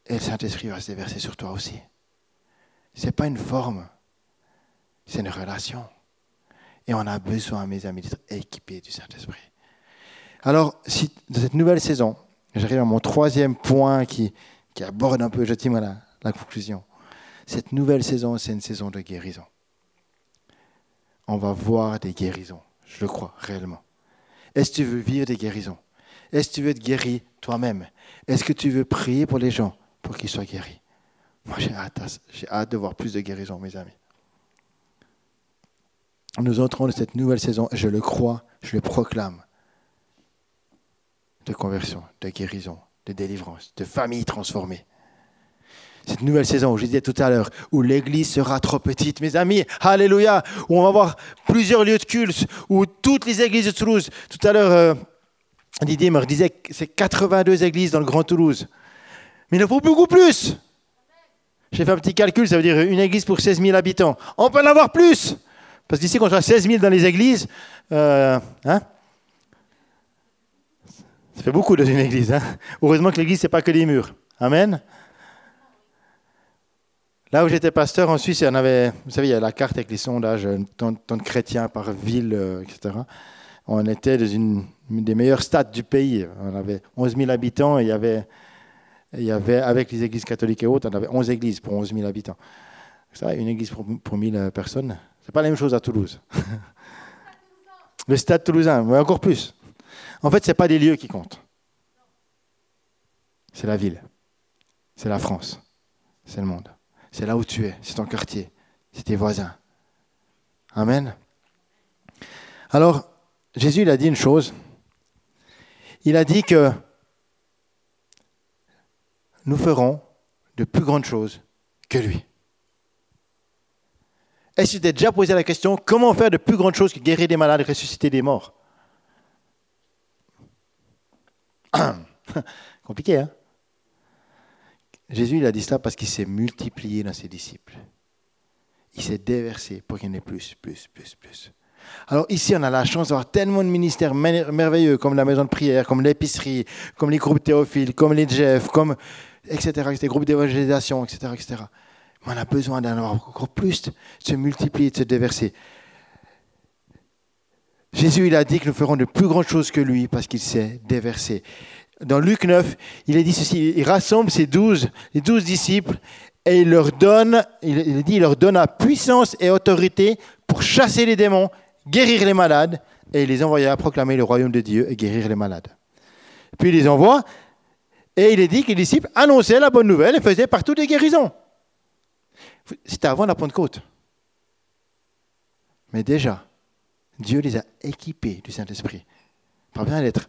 Speaker 1: et le Saint-Esprit va se déverser sur toi aussi. Ce n'est pas une forme, c'est une relation. Et on a besoin, mes amis, d'être équipés du Saint-Esprit. Alors, si, dans cette nouvelle saison, j'arrive à mon troisième point qui, qui aborde un peu, je tiens la, la conclusion. Cette nouvelle saison, c'est une saison de guérison. On va voir des guérisons, je le crois réellement. Est-ce que tu veux vivre des guérisons? Est-ce que tu veux être guéri toi-même? Est-ce que tu veux prier pour les gens pour qu'ils soient guéris? Moi, j'ai hâte, j'ai hâte de voir plus de guérisons, mes amis. Nous entrons dans cette nouvelle saison, je le crois, je le proclame, de conversion, de guérison, de délivrance, de famille transformée. Cette nouvelle saison, où je disais tout à l'heure, où l'église sera trop petite, mes amis, alléluia, où on va avoir plusieurs lieux de culte, où toutes les églises de Toulouse, tout à l'heure, euh, Didier me disait que c'est 82 églises dans le Grand Toulouse. Mais il en faut beaucoup plus. J'ai fait un petit calcul, ça veut dire une église pour 16 000 habitants. On peut en avoir plus. Parce qu'ici, quand on a 16 000 dans les églises, euh, hein, ça fait beaucoup dans une église. Hein. Heureusement que l'église, ce n'est pas que des murs. Amen. Là où j'étais pasteur en Suisse, il y en avait, vous savez, il y a la carte avec les sondages, tant, de chrétiens par ville, euh, etc. On était dans une, des meilleurs stades du pays. On avait 11 000 habitants et il y avait, il y avait avec les églises catholiques et autres, on avait 11 églises pour 11 000 habitants. Ça, une église pour, pour 1000 personnes, c'est pas la même chose à Toulouse. <laughs> Le stade toulousain, mais encore plus. En fait, ce n'est pas des lieux qui comptent. C'est la ville. C'est la France. C'est le monde. C'est là où tu es. C'est ton quartier. C'est tes voisins. Amen. Alors, Jésus, il a dit une chose. Il a dit que nous ferons de plus grandes choses que lui. Est-ce que tu t'es déjà posé la question comment faire de plus grandes choses que guérir des malades ressusciter des morts? <coughs> Compliqué, hein Jésus, il a dit cela parce qu'il s'est multiplié dans ses disciples. Il s'est déversé pour qu'il y en ait plus, plus, plus, plus. Alors ici, on a la chance d'avoir tellement de ministères merveilleux, comme la maison de prière, comme l'épicerie, comme les groupes théophiles, comme les Jeff, comme etc., les groupes d'évangélisation, etc., etc on a besoin d'en avoir encore plus, de se multiplier, de se déverser. Jésus, il a dit que nous ferons de plus grandes choses que lui parce qu'il s'est déversé. Dans Luc 9, il a dit ceci, il rassemble ses douze, les douze disciples et il leur donne, il dit, leur donne la puissance et autorité pour chasser les démons, guérir les malades et il les envoya proclamer le royaume de Dieu et guérir les malades. Puis il les envoie et il est dit que les disciples annonçaient la bonne nouvelle et faisaient partout des guérisons. C'était avant la Pentecôte. Mais déjà, Dieu les a équipés du Saint-Esprit. Pas besoin d'être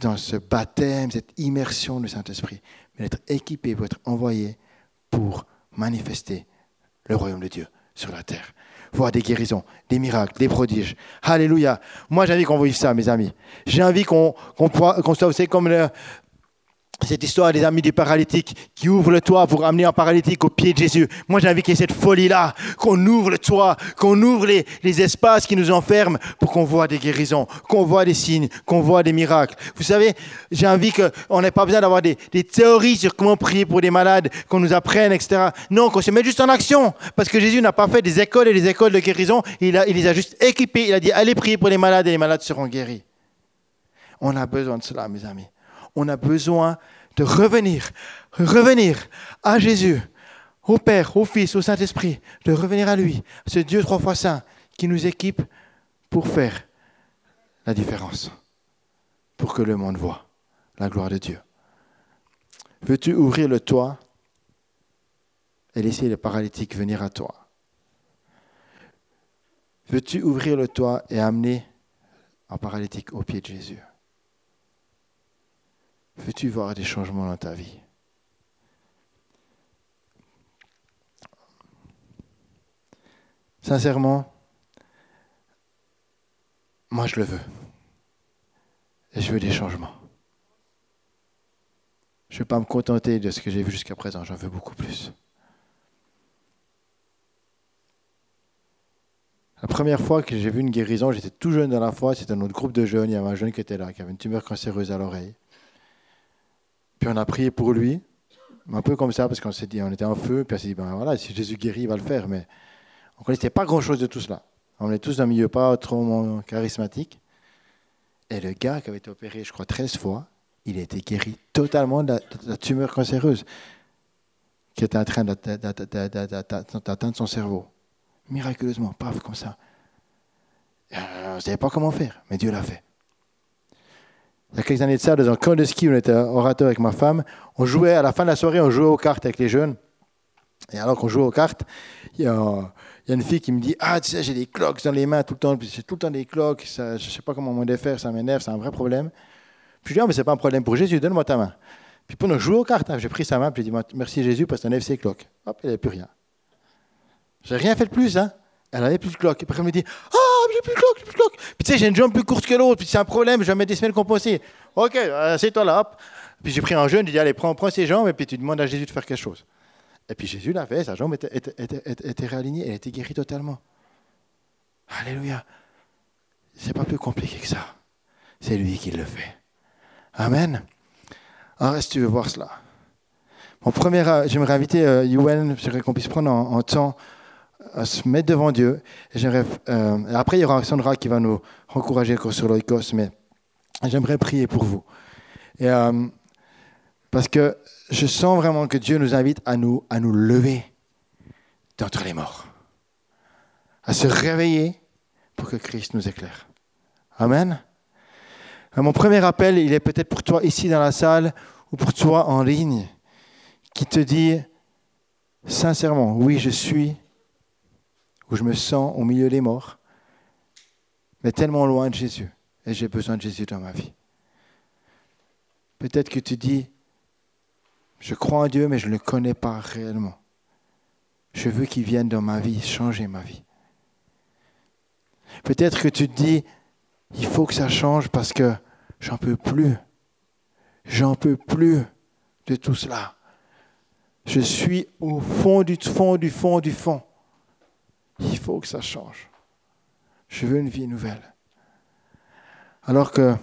Speaker 1: dans ce baptême, cette immersion du Saint-Esprit, mais d'être équipés pour être envoyés pour manifester le royaume de Dieu sur la terre. Voir des guérisons, des miracles, des prodiges. Alléluia. Moi, j'ai envie qu'on vive ça, mes amis. J'ai envie qu'on soit aussi comme le, cette histoire des amis du paralytique qui ouvrent le toit pour amener un paralytique au pied de Jésus. Moi, j'ai envie qu'il y ait cette folie-là, qu'on ouvre le toit, qu'on ouvre les, espaces qui nous enferment pour qu'on voit des guérisons, qu'on voit des signes, qu'on voit des miracles. Vous savez, j'ai envie qu'on n'ait pas besoin d'avoir des, des, théories sur comment prier pour des malades, qu'on nous apprenne, etc. Non, qu'on se mette juste en action. Parce que Jésus n'a pas fait des écoles et des écoles de guérison, il, il les a juste équipés. Il a dit, allez prier pour les malades et les malades seront guéris. On a besoin de cela, mes amis on a besoin de revenir, revenir à Jésus, au Père, au Fils, au Saint-Esprit, de revenir à lui, ce Dieu trois fois saint qui nous équipe pour faire la différence, pour que le monde voit la gloire de Dieu. Veux-tu ouvrir le toit et laisser les paralytiques venir à toi? Veux-tu ouvrir le toit et amener un paralytique au pied de Jésus? Veux-tu voir des changements dans ta vie? Sincèrement, moi je le veux. Et je veux des changements. Je ne vais pas me contenter de ce que j'ai vu jusqu'à présent, j'en veux beaucoup plus. La première fois que j'ai vu une guérison, j'étais tout jeune dans la foi, c'était un autre groupe de jeunes, il y avait un jeune qui était là, qui avait une tumeur cancéreuse à l'oreille. Puis on a prié pour lui. Un peu comme ça, parce qu'on s'est dit, on était en feu, puis on s'est dit, ben voilà, si Jésus guérit, il va le faire. Mais on ne connaissait pas grand-chose de tout cela. On est tous dans un milieu pas trop charismatique. Et le gars qui avait été opéré, je crois, 13 fois, il a été guéri totalement de la, tumeur cancéreuse qui était en train d'atteindre son cerveau. Miraculeusement, paf, comme ça. Euh, on ne savait pas comment faire, mais Dieu l'a fait. Il y a quelques années de ça, dans un camp de ski, on était orateur avec ma femme. On jouait, à la fin de la soirée, on jouait aux cartes avec les jeunes. Et alors qu'on jouait aux cartes, il y a, une fille qui me dit Ah, tu sais, j'ai des cloques dans les mains tout le temps. J'ai tout le temps des cloques. Je ne sais pas comment m'en défaire, ça m'énerve, c'est un vrai problème. Puis je dis Ah, mais ce n'est pas un problème pour Jésus, donne-moi ta main. Puis pendant jouer aux cartes, hein, j'ai pris sa main, puis j'ai dit Merci Jésus, parce que tu enlèves ses cloques. Hop, il n'y avait plus rien. J'ai rien fait de plus, hein. Elle n'avait plus de cloques. Et puis elle me dit Ah, j'ai plus de cloques, j'ai plus de cloques. Puis tu sais, j'ai une jambe plus courte que l'autre, puis c'est un problème, je vais mettre des semaines composées. Ok, euh, c'est toi là. Puis j'ai pris un jeune, j'ai dit Allez, prends, prends ses jambes, et puis tu demandes à Jésus de faire quelque chose. Et puis Jésus l'a fait, sa jambe était, était, réalignée, elle était guérie totalement. Alléluia. C'est pas plus compliqué que ça. C'est lui qui le fait. Amen. Alors, que tu veux voir cela? Mon premier, euh, j'aimerais inviter euh, Yuwen, j'aimerais qu'on puisse prendre en, temps à se mettre devant Dieu. Euh, après, il y aura Sandra qui va nous encourager sur l'oikos, mais j'aimerais prier pour vous. Et, parce que je sens vraiment que Dieu nous invite à nous, à nous lever d'entre les morts, à se réveiller pour que Christ nous éclaire. Amen. Mon premier appel, il est peut-être pour toi ici dans la salle ou pour toi en ligne, qui te dit sincèrement, oui, je suis, où je me sens au milieu des morts, mais tellement loin de Jésus, et j'ai besoin de Jésus dans ma vie. Peut-être que tu dis, je crois en Dieu, mais je ne le connais pas réellement. Je veux qu'il vienne dans ma vie, changer ma vie. Peut-être que tu dis, il faut que ça change parce que j'en peux plus. J'en peux plus de tout cela. Je suis au fond du fond du fond du fond. Il faut que ça change. Je veux une vie nouvelle. Alors que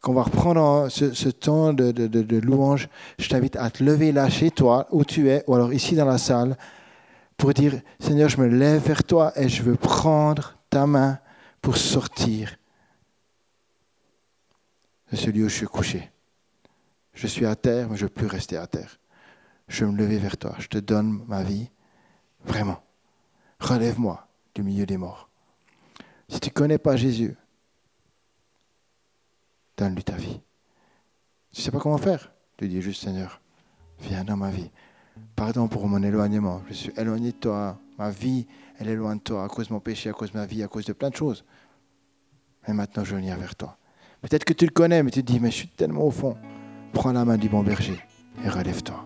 Speaker 1: qu'on va reprendre ce, temps de, louange, je t'invite à te lever là chez toi, où tu es, ou alors ici dans la salle, pour dire, Seigneur, je me lève vers toi et je veux prendre ta main pour sortir de ce lieu où je suis couché. Je suis à terre, mais je ne veux plus rester à terre. Je veux me lever vers toi. Je te donne ma vie. Vraiment. Relève-moi du milieu des morts. Si tu ne connais pas Jésus, donne-lui ta vie. Tu ne sais pas comment faire Tu dis juste, Seigneur, viens dans ma vie. Pardon pour mon éloignement. Je suis éloigné de toi. Ma vie, elle est loin de toi à cause de mon péché, à cause de ma vie, à cause de plein de choses. Mais maintenant, je viens vers toi. Peut-être que tu le connais, mais tu te dis, mais je suis tellement au fond. Prends la main du bon berger et relève-toi.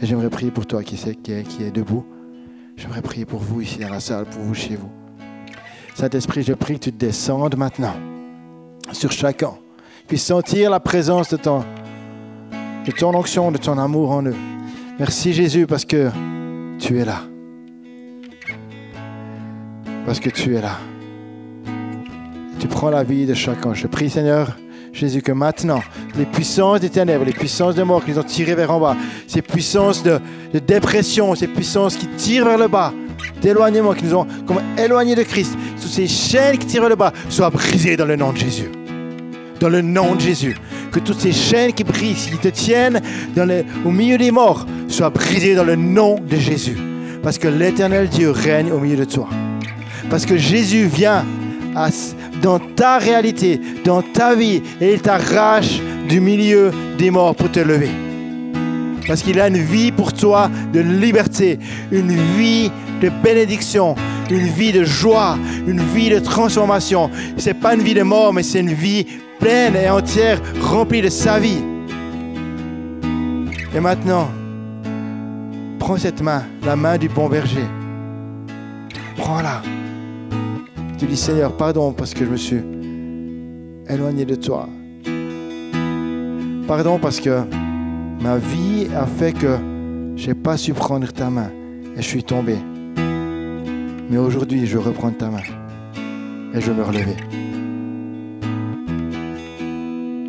Speaker 1: Et j'aimerais prier pour toi qui, qui, est, qui est debout. J'aimerais prier pour vous ici dans la salle, pour vous chez vous. Saint-Esprit, je prie que tu descendes maintenant sur chacun puissent sentir la présence de ton, de ton onction, de ton amour en eux. Merci Jésus parce que tu es là. Parce que tu es là. Tu prends la vie de chacun. Je prie Seigneur Jésus que maintenant, les puissances des ténèbres, les puissances de mort qui nous ont tirés vers en bas, ces puissances de, dépression, ces puissances qui tirent vers le bas, d'éloignement, qui nous ont comme éloignés de Christ, toutes ces chaînes qui tirent vers le bas, soient brisées dans le nom de Jésus dans le nom de Jésus. Que toutes ces chaînes qui brisent, qui te tiennent au milieu des morts, soient brisées dans le nom de Jésus. Parce que l'éternel Dieu règne au milieu de toi. Parce que Jésus vient dans ta réalité, dans ta vie, et il t'arrache du milieu des morts pour te lever. Parce qu'il a une vie pour toi de liberté, une vie de bénédiction, une vie de joie, une vie de transformation. Ce n'est pas une vie de mort, mais c'est une vie pleine et entière, remplie de sa vie. Et maintenant, prends cette main, la main du bon berger. Prends-la. Tu dis Seigneur, pardon parce que je me suis éloigné de toi. Pardon parce que ma vie a fait que je n'ai pas su prendre ta main et je suis tombé. Mais aujourd'hui, je reprends ta main et je me relever.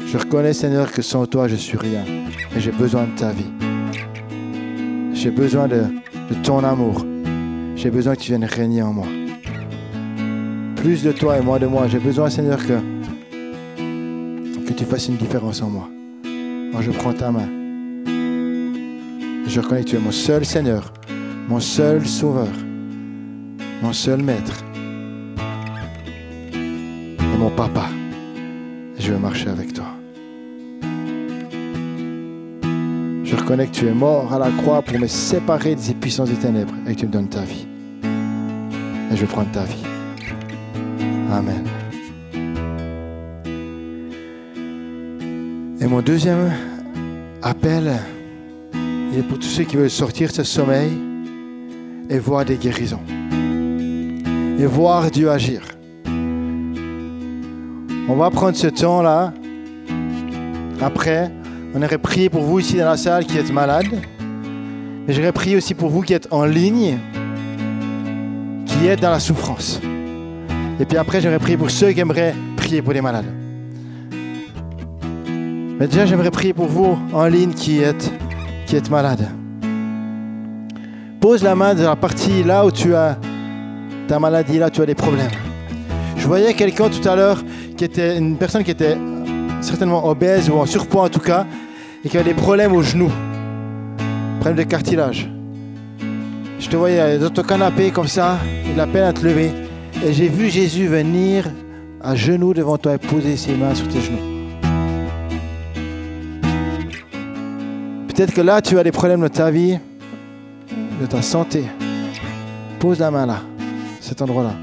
Speaker 1: Je reconnais, Seigneur, que sans toi, je suis rien et j'ai besoin de ta vie. J'ai besoin de, de ton amour. J'ai besoin que tu viennes régner en moi. Plus de toi et moins de moi. J'ai besoin, Seigneur, que, que tu fasses une différence en moi. Moi, je prends ta main. Je reconnais que tu es mon seul Seigneur, mon seul Sauveur, mon seul Maître et mon Papa. Je veux marcher avec toi. Je reconnais que tu es mort à la croix pour me séparer des puissances des ténèbres et que tu me donnes ta vie. Et je veux prendre ta vie. Amen. Et mon deuxième appel, il est pour tous ceux qui veulent sortir de ce sommeil et voir des guérisons. Et voir Dieu agir. On va prendre ce temps-là. Après, on aurait prié pour vous ici dans la salle qui êtes malade. Mais j'aurais prié aussi pour vous qui êtes en ligne, qui êtes dans la souffrance. Et puis après, j'aurais prié pour ceux qui aimeraient prier pour les malades. Mais déjà, j'aimerais prier pour vous en ligne qui êtes, qui êtes malade. Pose la main dans la partie là où tu as ta maladie, là tu as des problèmes. Je voyais quelqu'un tout à l'heure qui était une personne qui était certainement obèse ou en surpoids en tout cas, et qui avait des problèmes aux genoux, problème de cartilage. Je te voyais dans ton canapé comme ça, il a peine à te lever, et j'ai vu Jésus venir à genoux devant toi et poser ses mains sur tes genoux. Peut-être que là, tu as des problèmes de ta vie, de ta santé. Pose la main là, cet endroit-là.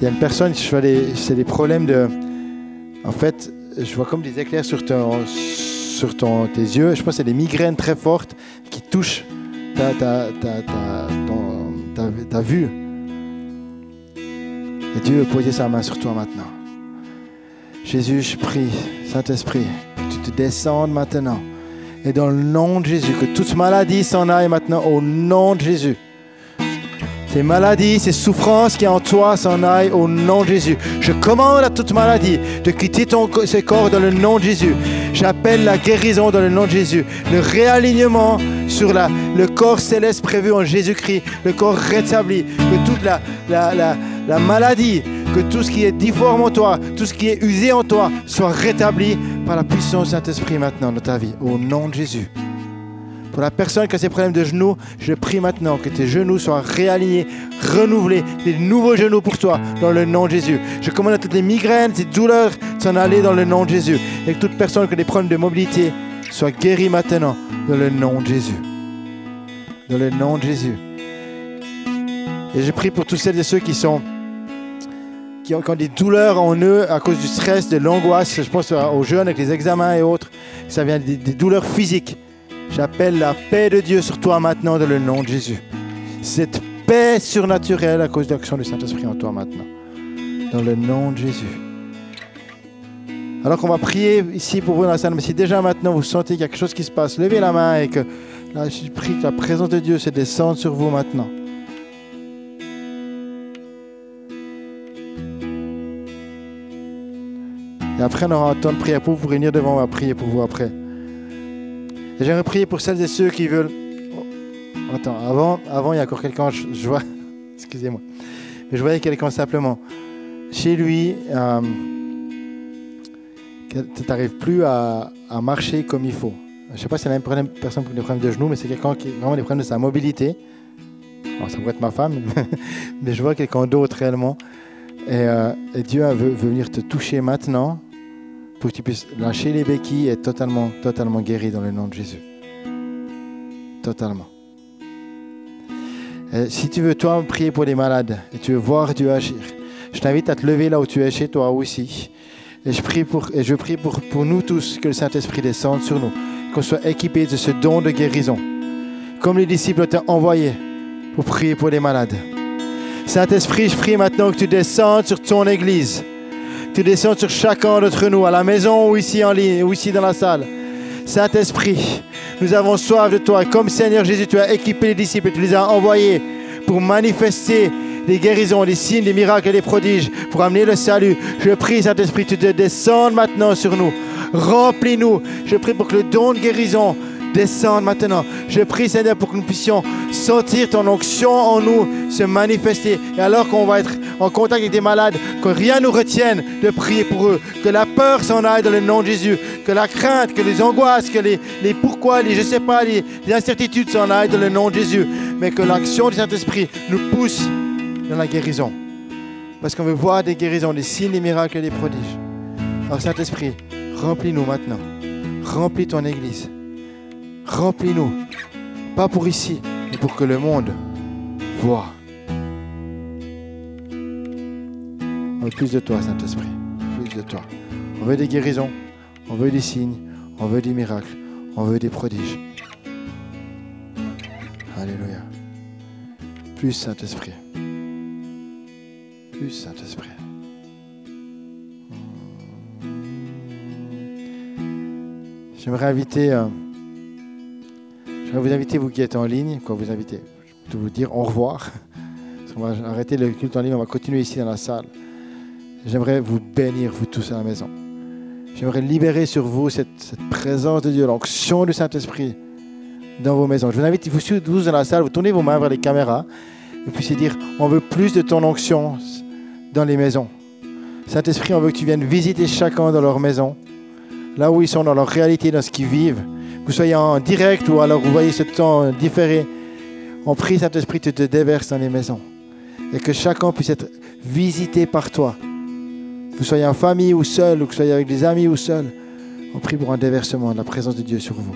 Speaker 1: Il y a une personne, c'est des problèmes de. En fait, je vois comme des éclairs sur, ton, sur tes yeux. Je pense que c'est des migraines très fortes qui touchent ta, ta vue. Et Dieu veut poser sa main sur toi maintenant. Jésus, je prie, Saint-Esprit, que tu te descendes maintenant. Et dans le nom de Jésus, que toute maladie s'en aille maintenant au nom de Jésus. Ces maladies, ces souffrances qui en toi s'en aillent au nom de Jésus. Je commande à toute maladie de quitter ton, ce corps dans le nom de Jésus. J'appelle la guérison dans le nom de Jésus. Le réalignement sur le corps céleste prévu en Jésus-Christ. Le corps rétabli. Que toute la, la maladie, que tout ce qui est difforme en toi, tout ce qui est usé en toi, soit rétabli par la puissance du Saint-Esprit maintenant dans ta vie, au nom de Jésus. Pour la personne qui a ses problèmes de genoux, je prie maintenant que tes genoux soient réalignés, renouvelés, des nouveaux genoux pour toi, dans le nom de Jésus. Je commande à toutes les migraines, ces douleurs, s'en aller dans le nom de Jésus. Et que toute personne qui a des problèmes de mobilité soit guérie maintenant, dans le nom de Jésus. Dans le nom de Jésus. Et je prie pour tous celles et ceux qui sont qui ont, des douleurs en eux à cause du stress, de l'angoisse. Je pense aux jeunes avec les examens et autres. Ça vient des, des douleurs physiques. J'appelle la paix de Dieu sur toi maintenant dans le nom de Jésus. Cette paix surnaturelle à cause de l'action du Saint-Esprit en toi maintenant. Dans le nom de Jésus. Alors qu'on va prier ici pour vous dans la salle, mais si déjà maintenant vous sentez qu'il y a quelque chose qui se passe, levez la main et que je prie que la présence de Dieu se descende sur vous maintenant. Et après, on aura un temps de prière pour vous. Pour venir devant, on va prier pour vous après. J'aimerais prier pour celles et ceux qui veulent. Oh, attends, avant, avant, il y a encore quelqu'un, je, vois. <laughs> Excusez-moi. Mais je voyais quelqu'un simplement. Chez lui, euh, tu n'arrives plus à, marcher comme il faut. Je ne sais pas si c'est la même personne qui a des problèmes de genoux, mais c'est quelqu'un qui a vraiment des problèmes de sa mobilité. ça pourrait être ma femme, <laughs> mais je vois quelqu'un d'autre réellement. Et, euh, Dieu veut, venir te toucher maintenant pour que tu puisses lâcher les béquilles et être totalement, totalement guéri dans le nom de Jésus. Totalement. si tu veux, toi, prier pour les malades et tu veux voir Dieu agir, je t'invite à te lever là où tu es chez toi aussi. Et je prie pour, et je prie pour, pour nous tous que le Saint-Esprit descende sur nous, qu'on soit équipés de ce don de guérison, comme les disciples t'ont envoyé pour prier pour les malades. Saint-Esprit, je prie maintenant que tu descendes sur ton Église tu descends sur chacun d'entre nous, à la maison ou ici en ligne, ou ici dans la salle. Saint-Esprit, nous avons soif de toi. Comme Seigneur Jésus, tu as équipé les disciples, tu les as envoyés pour manifester des guérisons, des signes, des miracles et des prodiges pour amener le salut. Je prie, Saint-Esprit, tu te descendes maintenant sur nous. Remplis-nous. Je prie pour que le don de guérison descende maintenant. Je prie, Seigneur, pour que nous puissions sentir ton onction en nous se manifester. Et alors qu'on va être en contact avec des malades, que rien nous retienne de prier pour eux. Que la peur s'en aille dans le nom de Jésus. Que la crainte, que les angoisses, que les, pourquoi, les je sais pas, les, incertitudes s'en aillent dans le nom de Jésus. Mais que l'action du Saint-Esprit nous pousse dans la guérison. Parce qu'on veut voir des guérisons, des signes, des miracles et des prodiges. Alors Saint-Esprit, remplis-nous maintenant. Remplis ton Église. Remplis-nous. Pas pour ici, mais pour que le monde voit. Plus de toi, Saint-Esprit. Plus de toi. On veut des guérisons. On veut des signes. On veut des miracles. On veut des prodiges. Alléluia. Plus Saint-Esprit. Plus Saint-Esprit. J'aimerais inviter, euh, vous inviter, vous qui êtes en ligne, quoi vous inviter, je vais vous dire au revoir. On va arrêter le culte en ligne, on va continuer ici dans la salle. J'aimerais vous bénir, vous tous à la maison. J'aimerais libérer sur vous cette, présence de Dieu, l'onction du Saint-Esprit dans vos maisons. Je vous invite, vous tous dans la salle, vous tournez vos mains vers les caméras et vous puissiez dire, on veut plus de ton onction dans les maisons. Saint-Esprit, on veut que tu viennes visiter chacun dans leur maison, là où ils sont, dans leur réalité, dans ce qu'ils vivent. Que vous soyez en direct ou alors vous voyez ce temps différé. On prie, Saint-Esprit, tu te déverses dans les maisons. Et que chacun puisse être visité par toi. Que vous soyez en famille ou seul, ou que vous soyez avec des amis ou seul. On prie pour un déversement de la présence de Dieu sur vous.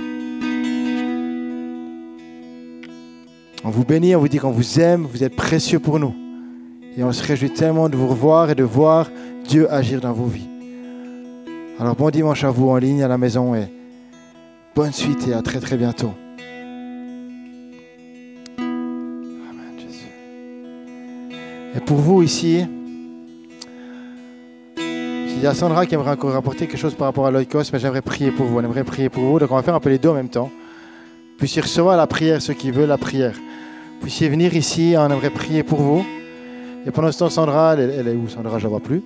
Speaker 1: On vous bénit, on vous dit qu'on vous aime, vous êtes précieux pour nous. Et on se réjouit tellement de vous revoir et de voir Dieu agir dans vos vies. Alors bon dimanche à vous en ligne, à la maison et bonne suite et à très très bientôt. Amen Jésus. Et pour vous ici, il y a Sandra qui aimerait encore rapporter quelque chose par rapport à l'oikos, mais j'aimerais prier pour vous. On aimerait prier pour vous. Donc on va faire un peu les deux en même temps. Puissiez recevoir la prière, ceux qui veulent la prière. Puissiez venir ici, on aimerait prier pour vous. Et pendant ce temps, Sandra, elle, est où Sandra, je ne la vois plus.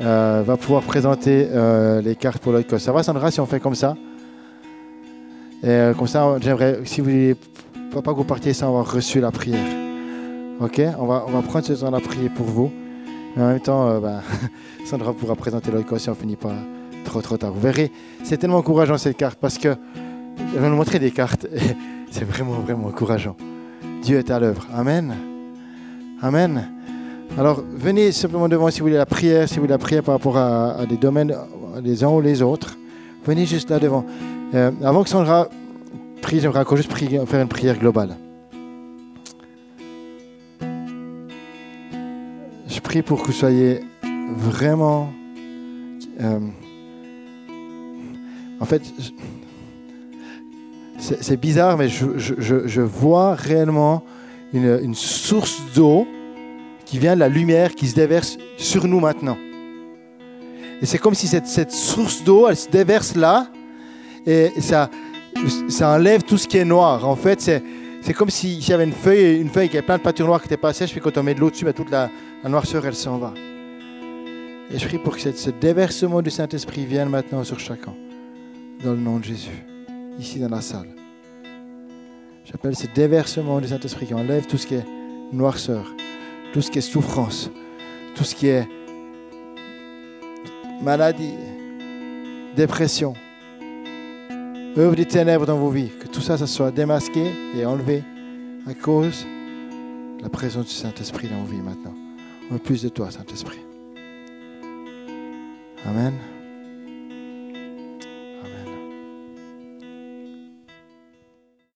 Speaker 1: Euh, va pouvoir présenter euh, les cartes pour l'oikos. Ça va Sandra si on fait comme ça? Et euh, comme ça, j'aimerais, si vous ne pas que vous partiez sans avoir reçu la prière. Ok? On va, on va prendre ce temps à prier pour vous. Mais en même temps, euh, ben, <laughs> Sandra pourra présenter l'oikos si on finit pas trop trop tard. Vous verrez, c'est tellement encourageant cette carte parce que je vais vous montrer des cartes. et <laughs> C'est vraiment, vraiment encourageant. Dieu est à l'œuvre. Amen. Amen. Alors, venez simplement devant si vous voulez la prière, si vous voulez la prière par rapport à, des domaines, les uns ou les autres. Venez juste là devant. Euh, avant que Sandra prie, j'aimerais encore juste faire une prière globale. Pour que vous soyez vraiment... euh, en fait, c'est bizarre, mais je, vois réellement une, source d'eau qui vient de la lumière qui se déverse sur nous maintenant. Et c'est comme si cette, source d'eau, elle se déverse là, et ça, enlève tout ce qui est noir. En fait, c'est comme s'il y avait une feuille, une feuille qui avait plein de pâture noire qui n'était pas sèche, puis quand on met de l'eau dessus, ben, toute la, la noirceur, elle s'en va. Et je prie pour que ce déversement du Saint-Esprit vienne maintenant sur chacun, dans le nom de Jésus, ici dans la salle. J'appelle ce déversement du Saint-Esprit qui enlève tout ce qui est noirceur, tout ce qui est souffrance, tout ce qui est maladie, dépression, œuvre des ténèbres dans vos vies. Que tout ça, ça soit démasqué et enlevé à cause de la présence du Saint-Esprit dans vos vies maintenant. Plus de toi, Saint-Esprit. Amen.